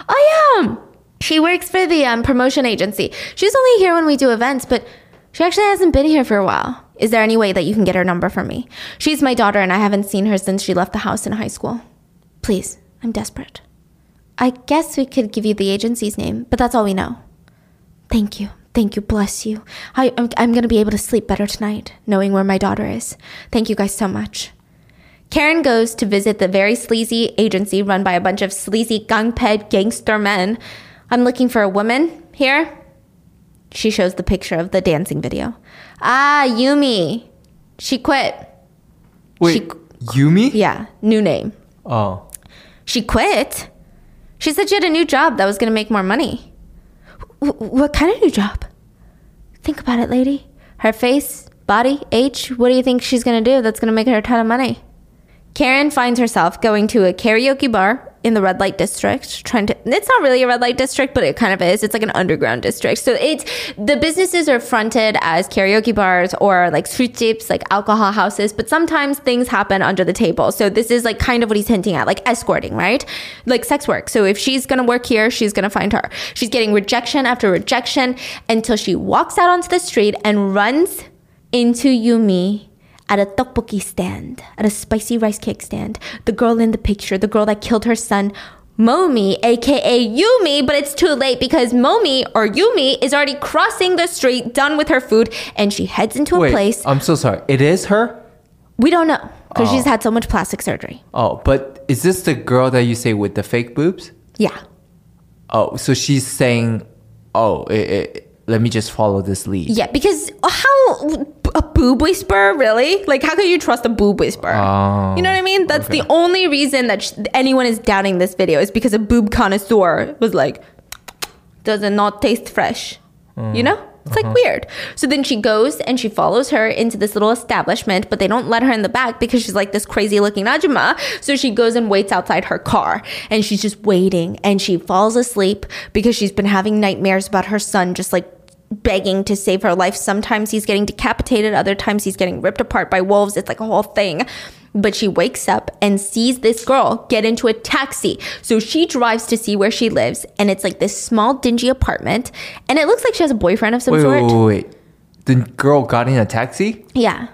I am. She works for the um, promotion agency. She's only here when we do events, but she actually hasn't been here for a while. Is there any way that you can get her number for me? She's my daughter, and I haven't seen her since she left the house in high school. Please, I'm desperate. I guess we could give you the agency's name, but that's all we know. Thank you. Thank you. Bless you. I, I'm, I'm going to be able to sleep better tonight, knowing where my daughter is. Thank you guys so much. Karen goes to visit the very sleazy agency run by a bunch of sleazy gangped gangster men. I'm looking for a woman here. She shows the picture of the dancing video. Ah, Yumi. She quit. wait, Yumi? Yeah, new name. Oh, She quit? She said she had a new job that was going to make more money. W- what kind of new job? Think about it, lady. Her face, body, age. What do you think she's going to do that's going to make her a ton of money? Karen finds herself going to a karaoke bar in the red light district trying to it's not really a red light district but it kind of is. It's like an underground district. So it's the businesses are fronted as karaoke bars or like street jeeps like alcohol houses but sometimes things happen under the table. So this is like kind of what he's hinting at like escorting right? Like sex work. So if she's gonna work here she's gonna find her. She's getting rejection after rejection until she walks out onto the street and runs into Yumi at a tteokbokki stand, at a spicy rice cake stand. The girl in the picture, the girl that killed her son, Momi, aka Yumi, but it's too late because Momi or Yumi is already crossing the street, done with her food, and she heads into a wait. place. I'm so sorry. It is her. we don't know because Oh. she's had so much plastic surgery. Oh, but is this the girl that you say with the fake boobs? Yeah. Oh, so she's saying, "Oh, it, it, let me just follow this lead." Yeah, because how a boob whisperer really? Like, how can you trust a boob whisperer? Oh, you know what I mean? That's okay. the only reason that sh- anyone is doubting this video is because a boob connoisseur was like, does it not taste fresh? Mm. You know? It's like uh-huh. weird. So then she goes and she follows her into this little establishment, but they don't let her in the back because she's like this crazy looking Najima. So she goes and waits outside her car and she's just waiting and she falls asleep because she's been having nightmares about her son just like begging to save her life. Sometimes he's getting decapitated, other times he's getting ripped apart by wolves. It's like a whole thing. But she wakes up and sees this girl get into a taxi. So she drives to see where she lives, and it's like this small, dingy apartment. And it looks like she has a boyfriend of some Wait, sort. wait, wait, wait. The girl got in a taxi? Yeah.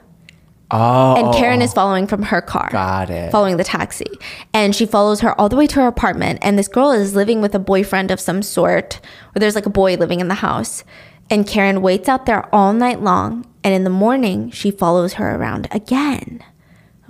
Oh. And Karen is following from her car. Got it. Following the taxi. And she follows her all the way to her apartment. And this girl is living with a boyfriend of some sort, or there's like a boy living in the house. And Karen waits out there all night long. And in the morning, she follows her around again.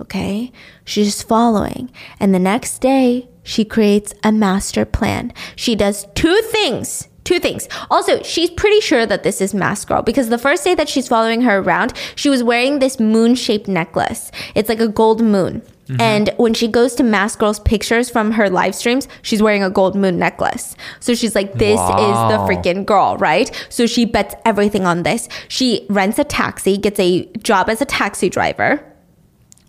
Okay? She's just following. And the next day, she creates a master plan. She does two things. Two things. Also, she's pretty sure that this is Mask Girl because the first day that she's following her around, she was wearing this moon shaped necklace. It's like a gold moon. Mm-hmm. And when she goes to Mask Girl's pictures from her live streams, she's wearing a gold moon necklace. So she's like, this is the freaking girl, right? So she bets everything on this. She rents a taxi, gets a job as a taxi driver.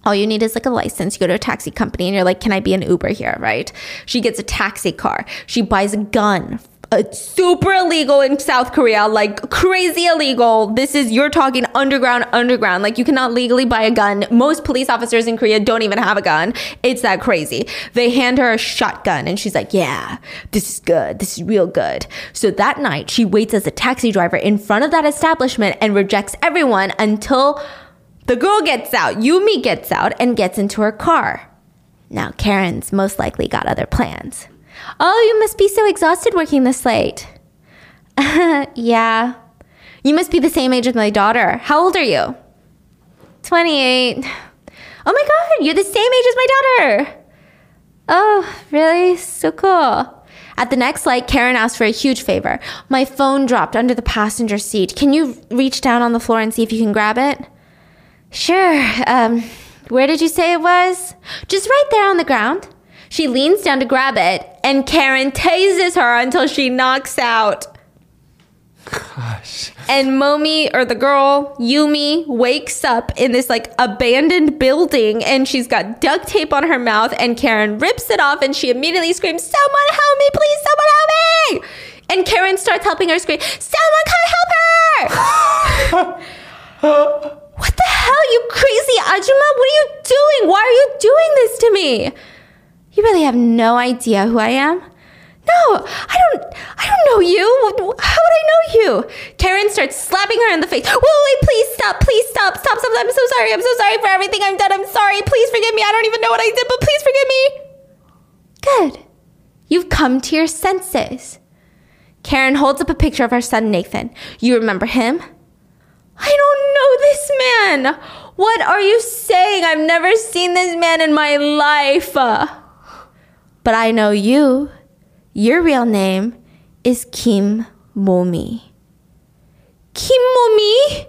All you need is like a license. You go to a taxi company and you're like, can I be an Uber here? Right? She gets a taxi car. She buys a gun. Uh, super illegal in South Korea, like crazy illegal. This is, you're talking underground, underground. Like you cannot legally buy a gun. Most police officers in Korea don't even have a gun. It's that crazy. They hand her a shotgun and she's like, yeah, this is good. This is real good. So that night, she waits as a taxi driver in front of that establishment and rejects everyone until the girl gets out, Yumi gets out and gets into her car. Now, Karen's most likely got other plans. Oh, you must be so exhausted working this late. yeah. You must be the same age as my daughter. How old are you? 28. Oh my god, you're the same age as my daughter. Oh, really? So cool. At the next light, Karen asked for a huge favor. My phone dropped under the passenger seat. Can you reach down on the floor and see if you can grab it? Sure. Um, where did you say it was? Just right there on the ground. She leans down to grab it, and Karen tases her until she knocks out. Gosh. And Momi, or the girl, Yumi, wakes up in this like abandoned building and she's got duct tape on her mouth. And Karen rips it off and she immediately screams, Someone help me, please, someone help me! And Karen starts helping her scream, Someone come help her! what the hell, you crazy Ajuma? What are you doing? Why are you doing this to me? You really have no idea who I am? No, I don't I don't know you. How would I know you? Karen starts slapping her in the face. Wait, wait, please stop. Please stop. Stop, stop. I'm so sorry. I'm so sorry for everything I've done. I'm sorry. Please forgive me. I don't even know what I did, but please forgive me. Good. You've come to your senses. Karen holds up a picture of her son Nathan. You remember him? I don't know this man. What are you saying? I've never seen this man in my life. But I know you. Your real name is Kim Momi. Kim Momi?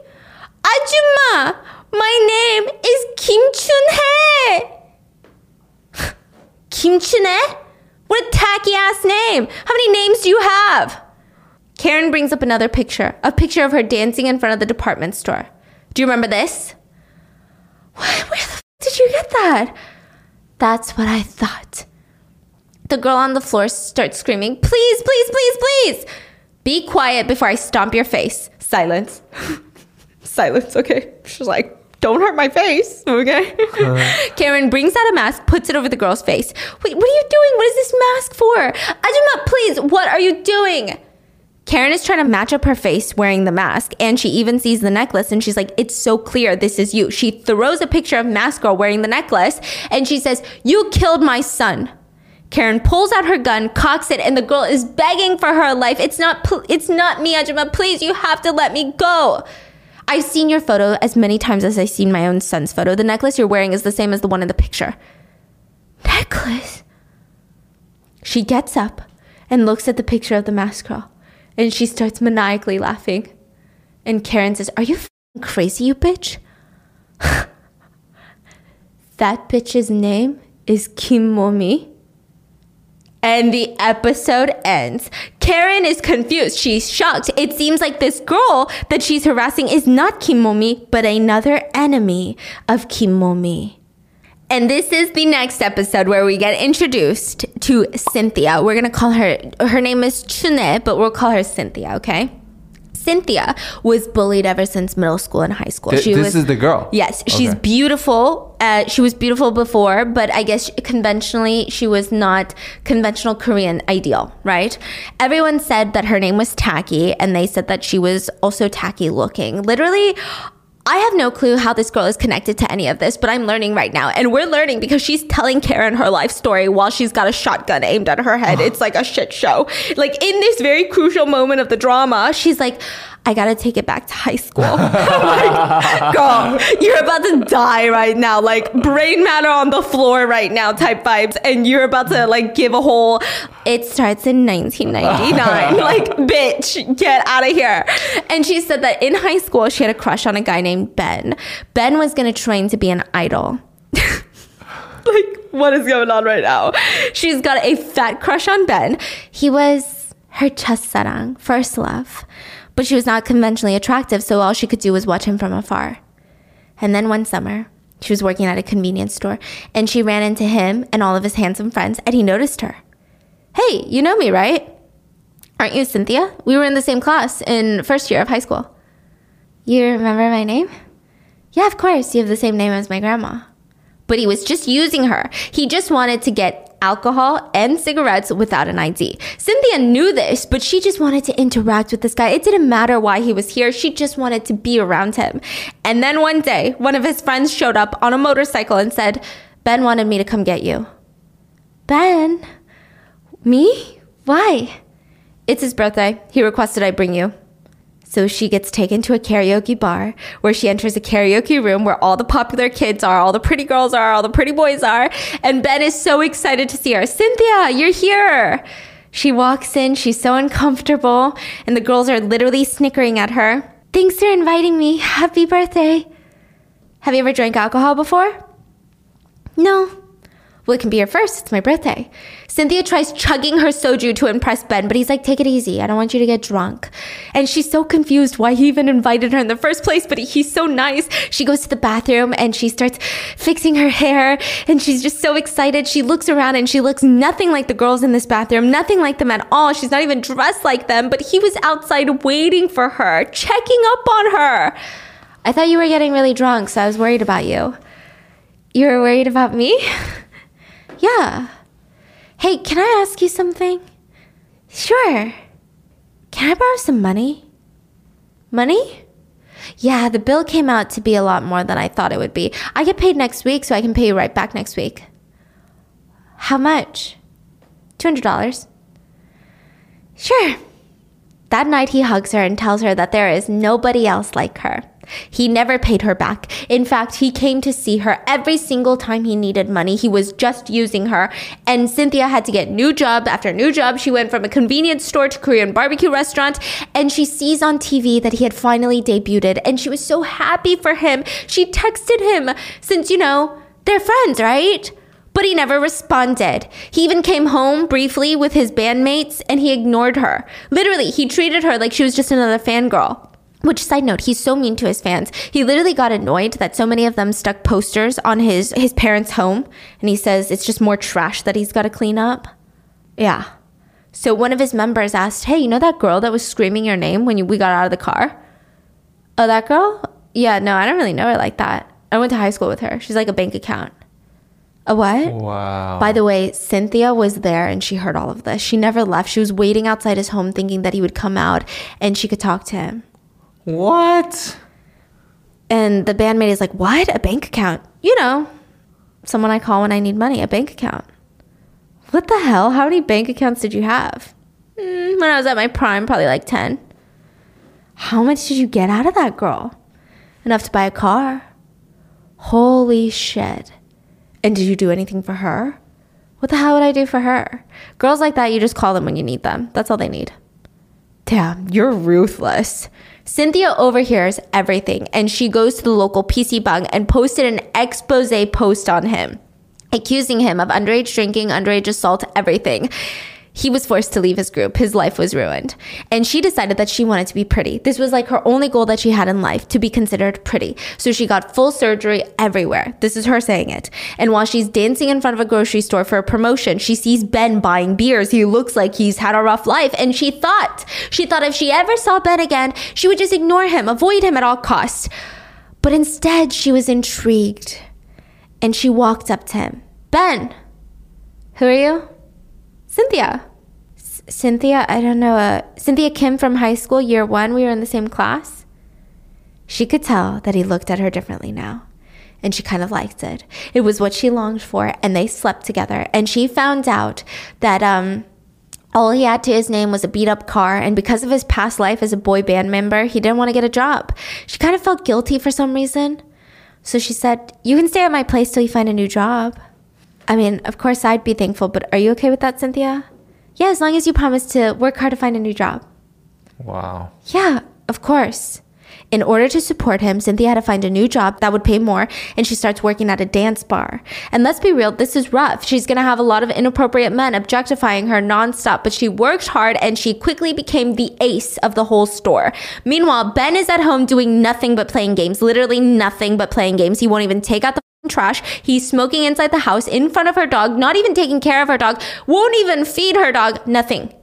Ajuma, my name is Kim Chunhae. Kim Chunhae? What a tacky ass name. How many names do you have? Karen brings up another picture, a picture of her dancing in front of the department store. Do you remember this? What? Where the f- did you get that? That's what I thought. The girl on the floor starts screaming, Please, please, please, please! Be quiet before I stomp your face. Silence. Silence, okay? She's like, Don't hurt my face, okay? Uh-huh. Karen brings out a mask, puts it over the girl's face. Wait, what are you doing? What is this mask for? Ajuma, please, what are you doing? Karen is trying to match up her face wearing the mask, and she even sees the necklace, and she's like, It's so clear this is you. She throws a picture of Mask Girl wearing the necklace, and she says, You killed my son. Karen pulls out her gun, cocks it, and the girl is begging for her life. It's not, pl- it's not me, Ajuma. Please, you have to let me go. I've seen your photo as many times as I've seen my own son's photo. The necklace you're wearing is the same as the one in the picture. Necklace? She gets up and looks at the picture of the mask girl, and she starts maniacally laughing. And Karen says, Are you crazy, you bitch? that bitch's name is Kim Momi. And the episode ends. Karen is confused. She's shocked. It seems like this girl that she's harassing is not Kim Momi, but another enemy of Kim Momi. And this is the next episode where we get introduced to Cynthia. We're gonna call her, her name is Chune, but we'll call her Cynthia, okay? Cynthia was bullied ever since middle school and high school. Th- she this was is the girl. Yes, she's Okay. beautiful. Uh, she was beautiful before, but I guess conventionally she was not conventional Korean ideal, right? Everyone said that her name was tacky, and they said that she was also tacky looking. Literally. I have no clue how this girl is connected to any of this, but I'm learning right now. And we're learning because she's telling Karen her life story while she's got a shotgun aimed at her head. It's like a shit show. Like in this very crucial moment of the drama, she's like, I gotta take it back to high school. Like, girl, you're about to die right now. Like brain matter on the floor right now type vibes. And you're about to like give a whole, it starts in 1999. like, bitch, get out of here. And she said that in high school, she had a crush on a guy named Ben. Ben was gonna train to be an idol. like, what is going on right now? She's got a fat crush on Ben. He was her chasarang, first love. But she was not conventionally attractive, so all she could do was watch him from afar. And then one summer, she was working at a convenience store, and she ran into him and all of his handsome friends, and he noticed her. Hey, you know me, right? Aren't you Cynthia? We were in the same class in first year of high school. You remember my name? Yeah, of course. You have the same name as my grandma. But he was just using her. He just wanted to get alcohol and cigarettes without an ID. Cynthia knew this, but she just wanted to interact with this guy. It didn't matter why he was here. She just wanted to be around him. And then one day, one of his friends showed up on a motorcycle and said, Ben wanted me to come get you. Ben? Me? Why? It's his birthday. He requested I bring you. So she gets taken to a karaoke bar where she enters a karaoke room where all the popular kids are, all the pretty girls are, all the pretty boys are. And Ben is so excited to see her. Cynthia, you're here. She walks in, she's so uncomfortable, and the girls are literally snickering at her. Thanks for inviting me. Happy birthday. Have you ever drank alcohol before? No. Well, it can be your first. It's my birthday. Cynthia tries chugging her soju to impress Ben, but he's like, take it easy. I don't want you to get drunk. And she's so confused why he even invited her in the first place, but he's so nice. She goes to the bathroom and she starts fixing her hair, and she's just so excited. She looks around and she looks nothing like the girls in this bathroom, nothing like them at all. She's not even dressed like them, but he was outside waiting for her, checking up on her. I thought you were getting really drunk, so I was worried about you. You were worried about me? Yeah. Hey, can I ask you something? Sure. Can I borrow some money? Money? Yeah, the bill came out to be a lot more than I thought it would be. I get paid next week, so I can pay you right back next week. How much? $200. Sure. That night, he hugs her and tells her that there is nobody else like her. He never paid her back. In fact, he came to see her every single time he needed money. He was just using her. And Cynthia had to get new job after new job. She went from a convenience store to Korean barbecue restaurant. And she sees on TV that he had finally debuted. And she was so happy for him. She texted him since, you know, they're friends, right? But he never responded. He even came home briefly with his bandmates and he ignored her. Literally, he treated her like she was just another fangirl. Which side note, he's so mean to his fans. He literally got annoyed that so many of them stuck posters on his his parents' home and he says it's just more trash that he's got to clean up. Yeah. So one of his members asked, "Hey, you know that girl that was screaming your name when you, we got out of the car?" Oh, that girl? Yeah, no, I don't really know her like that. I went to high school with her. She's like a bank account. A what? Wow. By the way, Cynthia was there and she heard all of this. She never left. She was waiting outside his home thinking that he would come out and she could talk to him. What? And the bandmate is like, What? A bank account? You know, someone I call when I need money, a bank account. What the hell? How many bank accounts did you have? "Mm, when I was at my prime, probably like 10. How much did you get out of that girl? Enough to buy a car. Holy shit. And did you do anything for her? What the hell would I do for her? Girls like that, you just call them when you need them. That's all they need. Damn, you're ruthless. Cynthia overhears everything and she goes to the local PC bang and posted an expose post on him, accusing him of underage drinking, underage assault, everything. He was forced to leave his group. His life was ruined. And she decided that she wanted to be pretty. This was like her only goal that she had in life to be considered pretty. So she got full surgery everywhere. This is her saying it. And while she's dancing in front of a grocery store for a promotion, she sees Ben buying beers. He looks like he's had a rough life. And she thought, she thought if she ever saw Ben again, she would just ignore him, avoid him at all costs. But instead, she was intrigued. And she walked up to him. Ben, who are you? Cynthia. Cynthia, I don't know. Uh, Cynthia Kim from high school, year one. We were in the same class. She could tell that he looked at her differently now. And she kind of liked it. It was what she longed for, and they slept together. And she found out that um, all he had to his name was a beat up car, and because of his past life as a boy band member, he didn't want to get a job. She kind of felt guilty for some reason. So she said, You can stay at my place till you find a new job. I mean, of course, I'd be thankful, but are you okay with that, Cynthia? Yeah, as long as you promise to work hard to find a new job. Wow. Yeah, of course. In order to support him, Cynthia had to find a new job that would pay more, and she starts working at a dance bar. And let's be real, this is rough. She's gonna have a lot of inappropriate men objectifying her nonstop, but she worked hard and she quickly became the ace of the whole store. Meanwhile, Ben is at home doing nothing but playing games, literally nothing but playing games. He won't even take out the trash. He's smoking inside the house in front of her dog, not even taking care of her dog, won't even feed her dog, nothing.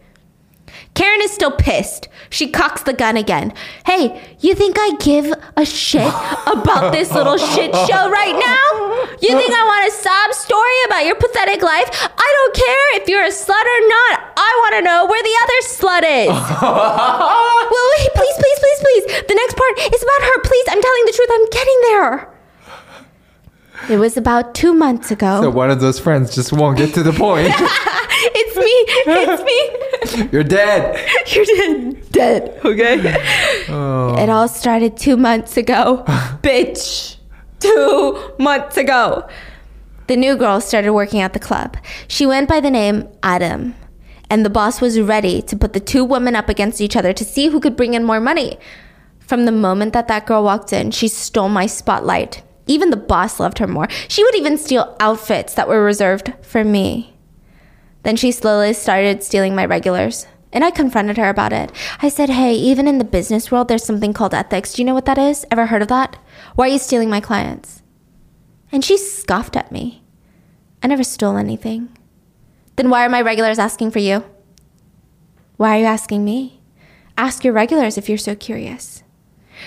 Karen is still pissed. She cocks the gun again. Hey, you think I give a shit about this little shit show right now? You think I want a sob story about your pathetic life? I don't care if you're a slut or not. I want to know where the other slut is. well, wait, please, please, please, please. The next part is about her. Please, I'm telling the truth. I'm getting there. It was about two months ago. So one of those friends just won't get to the point. it's me. It's me. You're dead. You're dead. Dead. Okay. Oh. It all started two months ago. Bitch. Two months ago. The new girl started working at the club. She went by the name Adam. And the boss was ready to put the two women up against each other to see who could bring in more money. From the moment that that girl walked in, she stole my spotlight. Even the boss loved her more. She would even steal outfits that were reserved for me. Then she slowly started stealing my regulars. And I confronted her about it. I said, Hey, even in the business world, there's something called ethics. Do you know what that is? Ever heard of that? Why are you stealing my clients? And she scoffed at me. I never stole anything. Then why are my regulars asking for you? Why are you asking me? Ask your regulars if you're so curious.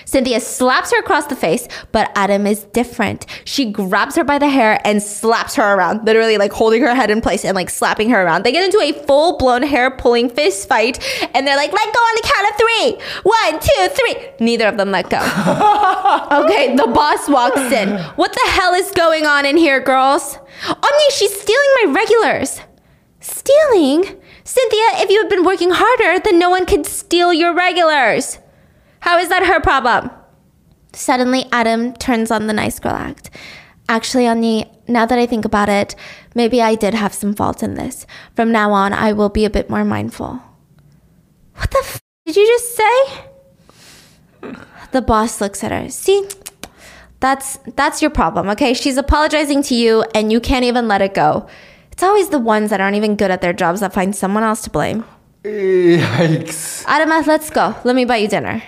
Cynthia slaps her across the face, but Adam is different. She grabs her by the hair and slaps her around, literally like holding her head in place and like slapping her around. They get into a full blown hair pulling fist fight and they're like, let go on the count of three. One, two, three. Neither of them let go. okay, the boss walks in. What the hell is going on in here, girls? Omni, she's stealing my regulars. Stealing? Cynthia, if you had been working harder, then no one could steal your regulars. How is that her problem? Suddenly, Adam turns on the nice girl act. Actually, Ani, now that I think about it, maybe I did have some fault in this. From now on, I will be a bit more mindful. What the f did you just say? The boss looks at her. See, that's that's your problem, okay? She's apologizing to you and you can't even let it go. It's always the ones that aren't even good at their jobs that find someone else to blame. Yikes. Adam, let's go. Let me buy you dinner.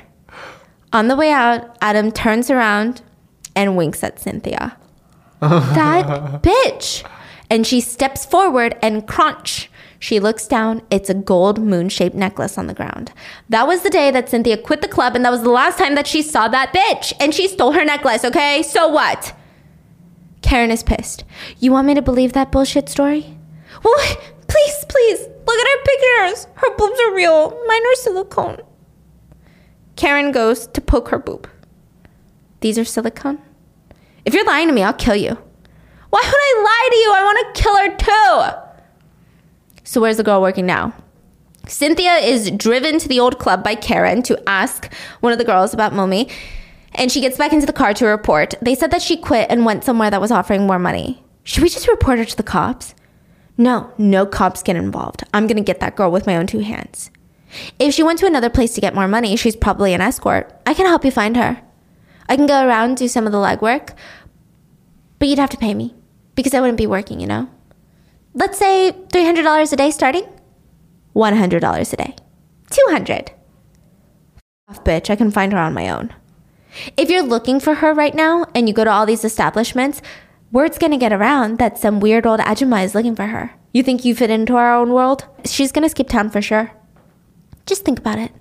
On the way out, Adam turns around and winks at Cynthia. that bitch. And she steps forward and crunch. She looks down. It's a gold moon shaped necklace on the ground. That was the day that Cynthia quit the club, and that was the last time that she saw that bitch. And she stole her necklace, okay? So what? Karen is pissed. You want me to believe that bullshit story? Well, please, please, look at her pictures. Her boobs are real. Mine are silicone. Karen goes to poke her boob. These are silicone? If you're lying to me, I'll kill you. Why would I lie to you? I want to kill her too. So, where's the girl working now? Cynthia is driven to the old club by Karen to ask one of the girls about Momi, and she gets back into the car to report. They said that she quit and went somewhere that was offering more money. Should we just report her to the cops? No, no cops get involved. I'm gonna get that girl with my own two hands. If she went to another place to get more money, she's probably an escort. I can help you find her. I can go around do some of the legwork, but you'd have to pay me because I wouldn't be working, you know? Let's say $300 a day starting. $100 a day. 200 Off, bitch. I can find her on my own. If you're looking for her right now and you go to all these establishments, word's gonna get around that some weird old Ajumma is looking for her. You think you fit into our own world? She's gonna skip town for sure. Just think about it.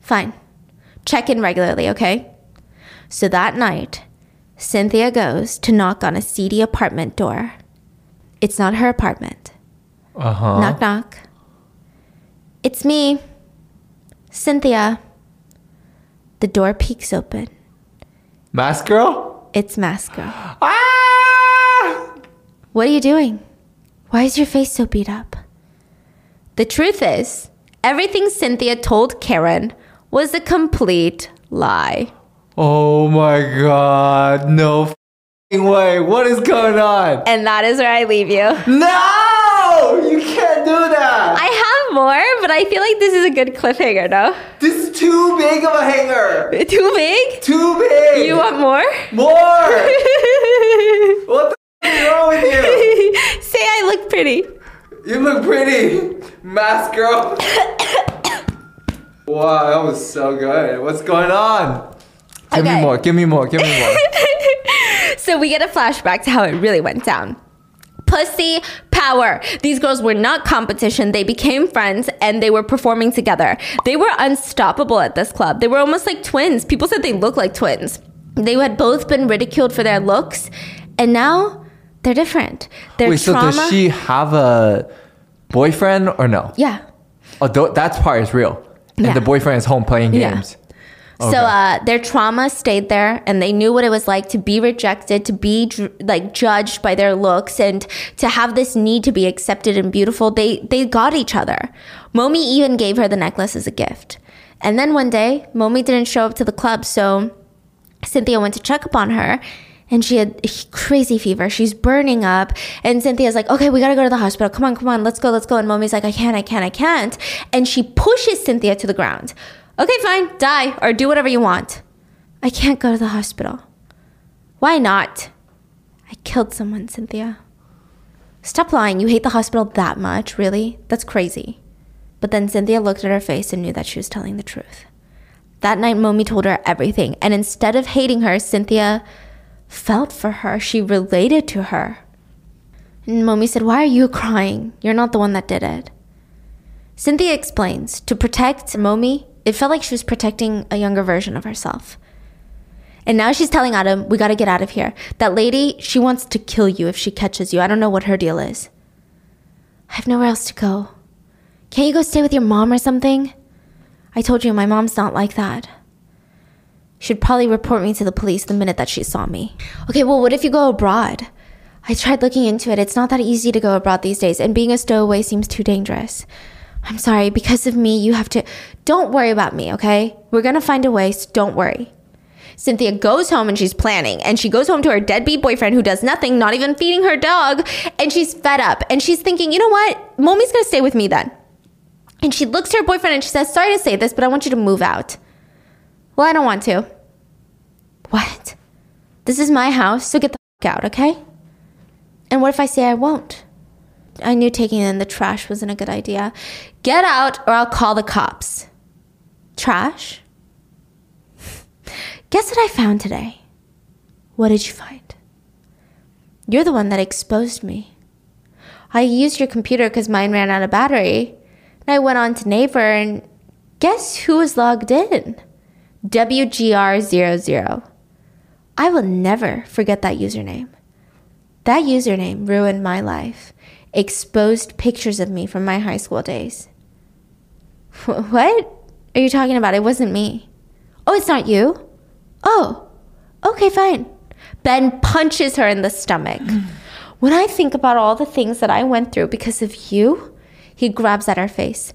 Fine. Check in regularly, okay? So that night, Cynthia goes to knock on a seedy apartment door. It's not her apartment. Uh huh. Knock, knock. It's me, Cynthia. The door peeks open. Mask girl? It's Masco. Ah! What are you doing? Why is your face so beat up? The truth is, everything Cynthia told Karen was a complete lie. Oh my god. No f***ing way. What is going on? And that is where I leave you. No! You can't do that! I have more, but I feel like this is a good cliffhanger, no? this is too big of a hanger! Too big? Too big! You want more? more? what the f- is wrong with you? Say I look pretty. You look pretty, mask girl. wow, that was so good. What's going on? Give Okay. me more. Give me more. Give me more. So we get a flashback to how it really went down. Pussy power. These girls were not competition. They became friends and they were performing together. They were unstoppable at this club. They were almost like twins. People said they looked like twins. They had both been ridiculed for their looks and now they're different. Their Wait, so trauma. does she have a boyfriend or no? yeah. Oh, th- that part is real. And Yeah. the boyfriend is home playing games. Yeah. games. So Okay. uh, their trauma stayed there, and they knew what it was like to be rejected, to be like judged by their looks, and to have this need to be accepted and beautiful. They they got each other. Momi even gave her the necklace as a gift. And then one day, Momi didn't show up to the club, so Cynthia went to check up on her. And she had crazy fever. She's burning up. And Cynthia's like, okay, we gotta go to the hospital. Come on, come on, let's go, let's go. And Momi's like, I can't, I can't, I can't. And she pushes Cynthia to the ground. Okay, fine, die or do whatever you want. I can't go to the hospital. Why not? I killed someone, Cynthia. Stop lying. You hate the hospital that much, really? That's crazy. But then Cynthia looked at her face and knew that she was telling the truth. That night, Momi told her everything. And instead of hating her, Cynthia felt for her. She related to her. And Momi said, Why are you crying? You're not the one that did it. Cynthia explains to protect Momi, it felt like she was protecting a younger version of herself. And now she's telling Adam, we gotta get out of here. That lady, she wants to kill you if she catches you. I don't know what her deal is. I have nowhere else to go. Can't you go stay with your mom or something? I told you my mom's not like that. She'd probably report me to the police the minute that she saw me. Okay, well, what if you go abroad? I tried looking into it. It's not that easy to go abroad these days, and being a stowaway seems too dangerous. I'm sorry, because of me, you have to. Don't worry about me, okay? We're gonna find a way, so don't worry. Cynthia goes home and she's planning, and she goes home to her deadbeat boyfriend who does nothing, not even feeding her dog, and she's fed up. And she's thinking, you know what? Momi's gonna stay with me then. And she looks to her boyfriend and she says, Sorry to say this, but I want you to move out. Well, I don't want to. What? This is my house, so get the fuck out, okay? And what if I say I won't? I knew taking in the trash wasn't a good idea. Get out or I'll call the cops. Trash? Guess what I found today? What did you find? You're the one that exposed me. I used your computer because mine ran out of battery. And I went on to Naver and guess who was logged in? WGR00. I will never forget that username. That username ruined my life, exposed pictures of me from my high school days. What are you talking about? It wasn't me. Oh, it's not you? Oh, okay, fine. Ben punches her in the stomach. when I think about all the things that I went through because of you, he grabs at her face.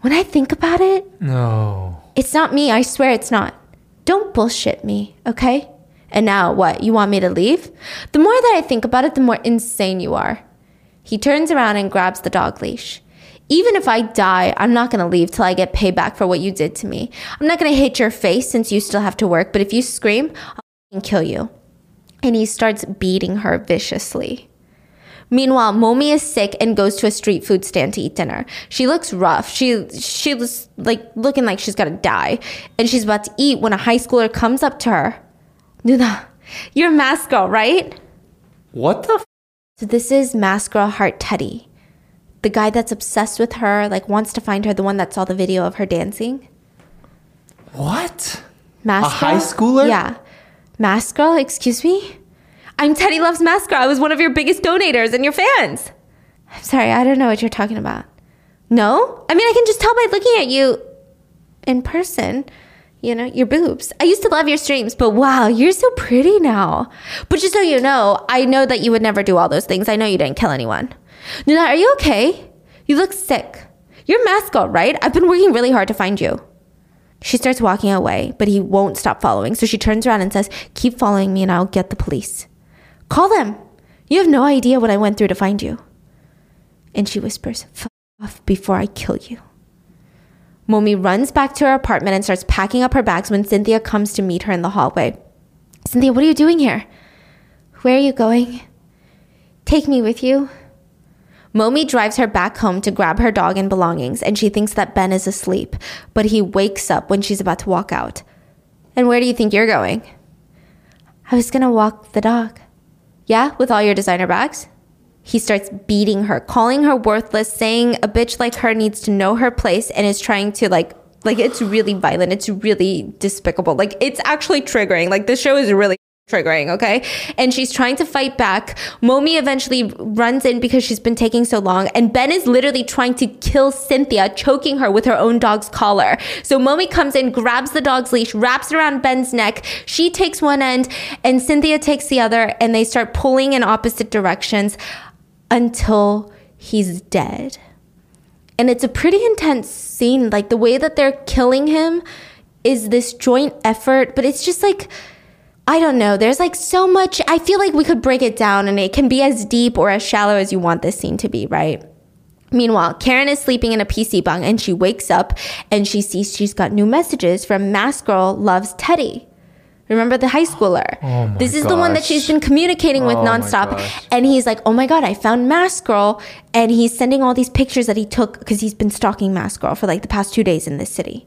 When I think about it, No. It's not me. I swear it's not. Don't bullshit me, okay? And now what? You want me to leave? The more that I think about it, the more insane you are. He turns around and grabs the dog leash. Even if I die, I'm not gonna leave till I get payback for what you did to me. I'm not gonna hit your face since you still have to work, but if you scream, I'll kill you. And he starts beating her viciously. Meanwhile, Momi is sick and goes to a street food stand to eat dinner. She looks rough. She she was like looking like she's gonna die, and she's about to eat when a high schooler comes up to her. Nuna, you're mask girl, right? What the? F- So this is mask girl Heart Teddy, the guy that's obsessed with her, like wants to find her, the one that saw the video of her dancing. what? Mask A high schooler? Yeah. Mask Girl, excuse me? I'm Teddy Loves Mask Girl. I was one of your biggest donators and your fans. I'm sorry, I don't know what you're talking about. No? I mean, I can just tell by looking at you in person, you know, your boobs. I used to love your streams, but wow, you're so pretty now. But just so you know, I know that you would never do all those things. I know you didn't kill anyone. Nuna, are you okay? You look sick. You're Girl, right? I've been working really hard to find you. She starts walking away, but he won't stop following. So she turns around and says, Keep following me and I'll get the police. Call them. You have no idea what I went through to find you. And she whispers, F off before I kill you. Momi runs back to her apartment and starts packing up her bags when Cynthia comes to meet her in the hallway. Cynthia, what are you doing here? Where are you going? Take me with you. Momi drives her back home to grab her dog and belongings, and she thinks that Ben is asleep, but he wakes up when she's about to walk out. And where do you think you're going? I was gonna walk the dog. Yeah, with all your designer bags? He starts beating her, calling her worthless, saying a bitch like her needs to know her place and is trying to like like it's really violent. It's really despicable. Like it's actually triggering. Like the show is really triggering, okay? And she's trying to fight back. Momi eventually runs in because she's been taking so long, and Ben is literally trying to kill Cynthia, choking her with her own dog's collar. So Momi comes in, grabs the dog's leash, wraps it around Ben's neck. She takes one end, and Cynthia takes the other, and they start pulling in opposite directions until he's dead. And it's a pretty intense scene. Like the way that they're killing him is this joint effort, but it's just like, I don't know. There's like so much. I feel like we could break it down and it can be as deep or as shallow as you want this scene to be, right? Meanwhile, Karen is sleeping in a PC bang and she wakes up and she sees she's got new messages from Mask Girl Loves Teddy. Remember the high schooler? this is the one that she's been communicating with Oh nonstop. And he's like, oh my God, I found Mask Girl. And he's sending all these pictures that he took because he's been stalking Mask Girl for like the past two days in this city.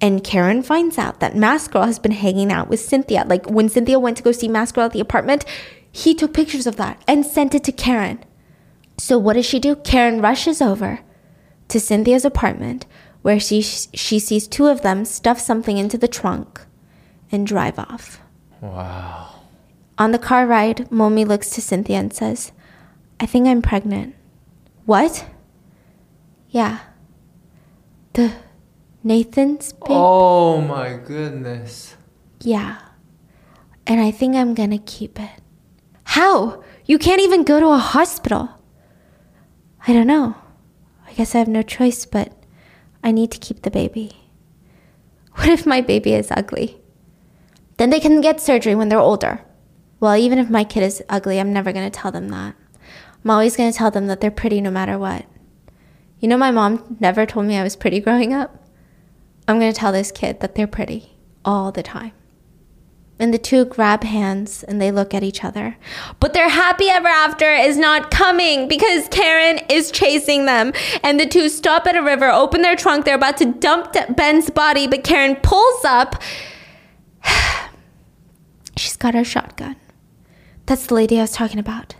And Karen finds out that Mask Girl has been hanging out with Cynthia. Like when Cynthia went to go see Mask Girl at the apartment, he took pictures of that and sent it to Karen. So what does she do? Karen rushes over to Cynthia's apartment where she she sees two of them stuff something into the trunk and drive off. Wow. On the car ride, Momi looks to Cynthia and says, I think I'm pregnant. What? Yeah. The Nathan's baby? Oh my goodness. Yeah. And I think I'm gonna keep it. How? You can't even go to a hospital. I don't know. I guess I have no choice, but I need to keep the baby. What if my baby is ugly? Then they can get surgery when they're older. Well, even if my kid is ugly, I'm never gonna tell them that. I'm always gonna tell them that they're pretty no matter what. You know, my mom never told me I was pretty growing up. I'm going to tell this kid that they're pretty all the time. And the two grab hands and they look at each other. But their happy ever after is not coming because Karen is chasing them. And the two stop at a river, open their trunk. They're about to dump Ben's body, but Karen pulls up. She's got her shotgun. That's the lady I was talking about.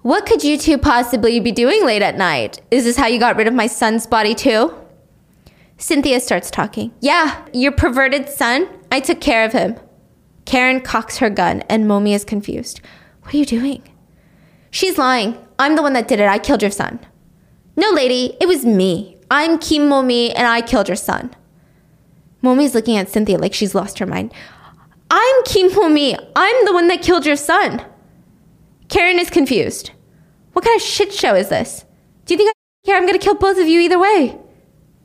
What could you two possibly be doing late at night? Is this how you got rid of my son's body too? Cynthia starts talking. Yeah, your perverted son? I took care of him. Karen cocks her gun and Momi is confused. What are you doing? She's lying. I'm the one that did it. I killed your son. No, lady, it was me. I'm Kim Momi and I killed your son. Momi's looking at Cynthia like she's lost her mind. I'm Kim Momi. I'm the one that killed your son. Karen is confused. What kind of shit show is this? Do you think I care? I'm gonna kill both of you either way.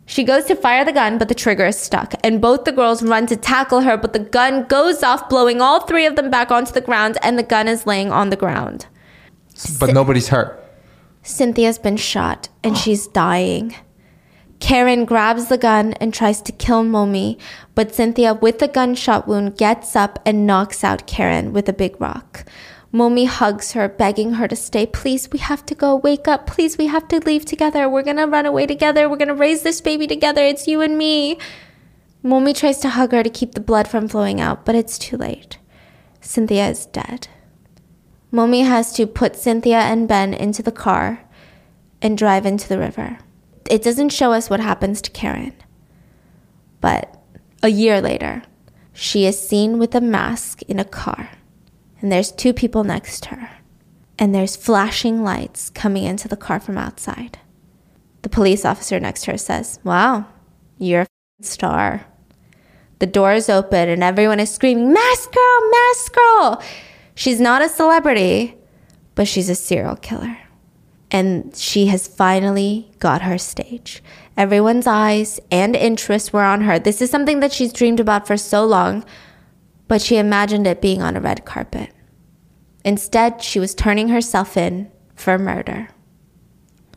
She goes to fire the gun, but the trigger is stuck, and both the girls run to tackle her, but the gun goes off, blowing all three of them back onto the ground, and the gun is laying on the ground. But nobody's hurt. Cynthia's been shot, and she's dying. Karen grabs the gun and tries to kill Momi, but Cynthia, with the gunshot wound, gets up and knocks out Karen with a big rock. Momi hugs her, begging her to stay. Please, we have to go. Wake up. Please, we have to leave together. We're gonna run away together. We're gonna raise this baby together. It's you and me. Momi tries to hug her to keep the blood from flowing out, but it's too late. Cynthia is dead. Momi has to put Cynthia and Ben into the car and drive into the river. It doesn't show us what happens to Karen. But a year later, she is seen with a mask in a car, and there's two people next to her, and there's flashing lights coming into the car from outside. The police officer next to her says, Wow, you're a star. The door is open, and everyone is screaming, Mask Girl, Mask Girl! She's not a celebrity, but she's a serial killer. And she has finally got her stage. Everyone's eyes and interest were on her. This is something that she's dreamed about for so long, but she imagined it being on a red carpet. Instead, she was turning herself in for murder.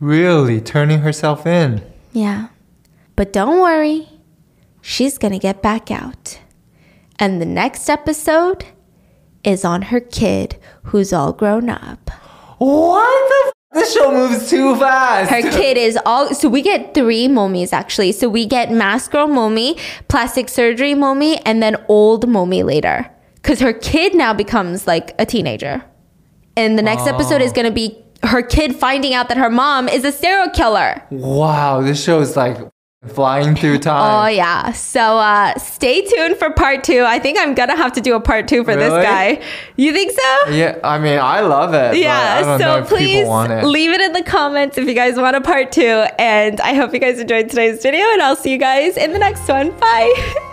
Really turning herself in. Yeah. But don't worry, she's gonna get back out. And the next episode is on her kid who's all grown up. What the? This show moves too fast. Her kid is all so we get three Momis actually. So we get mask girl Momi, plastic surgery Momi, and then old Momi later. Cause her kid now becomes like a teenager. And the next episode is gonna be her kid finding out that her mom is a serial killer. Wow, this show is like flying through time. Oh yeah. So uh stay tuned for part two. I think I'm gonna have to do a part two for this Really? guy. You think so? yeah, I mean, I love it. Yeah, so please it. leave it in the comments if you guys want a part two. And I hope you guys enjoyed today's video, and I'll see you guys in the next one. Bye.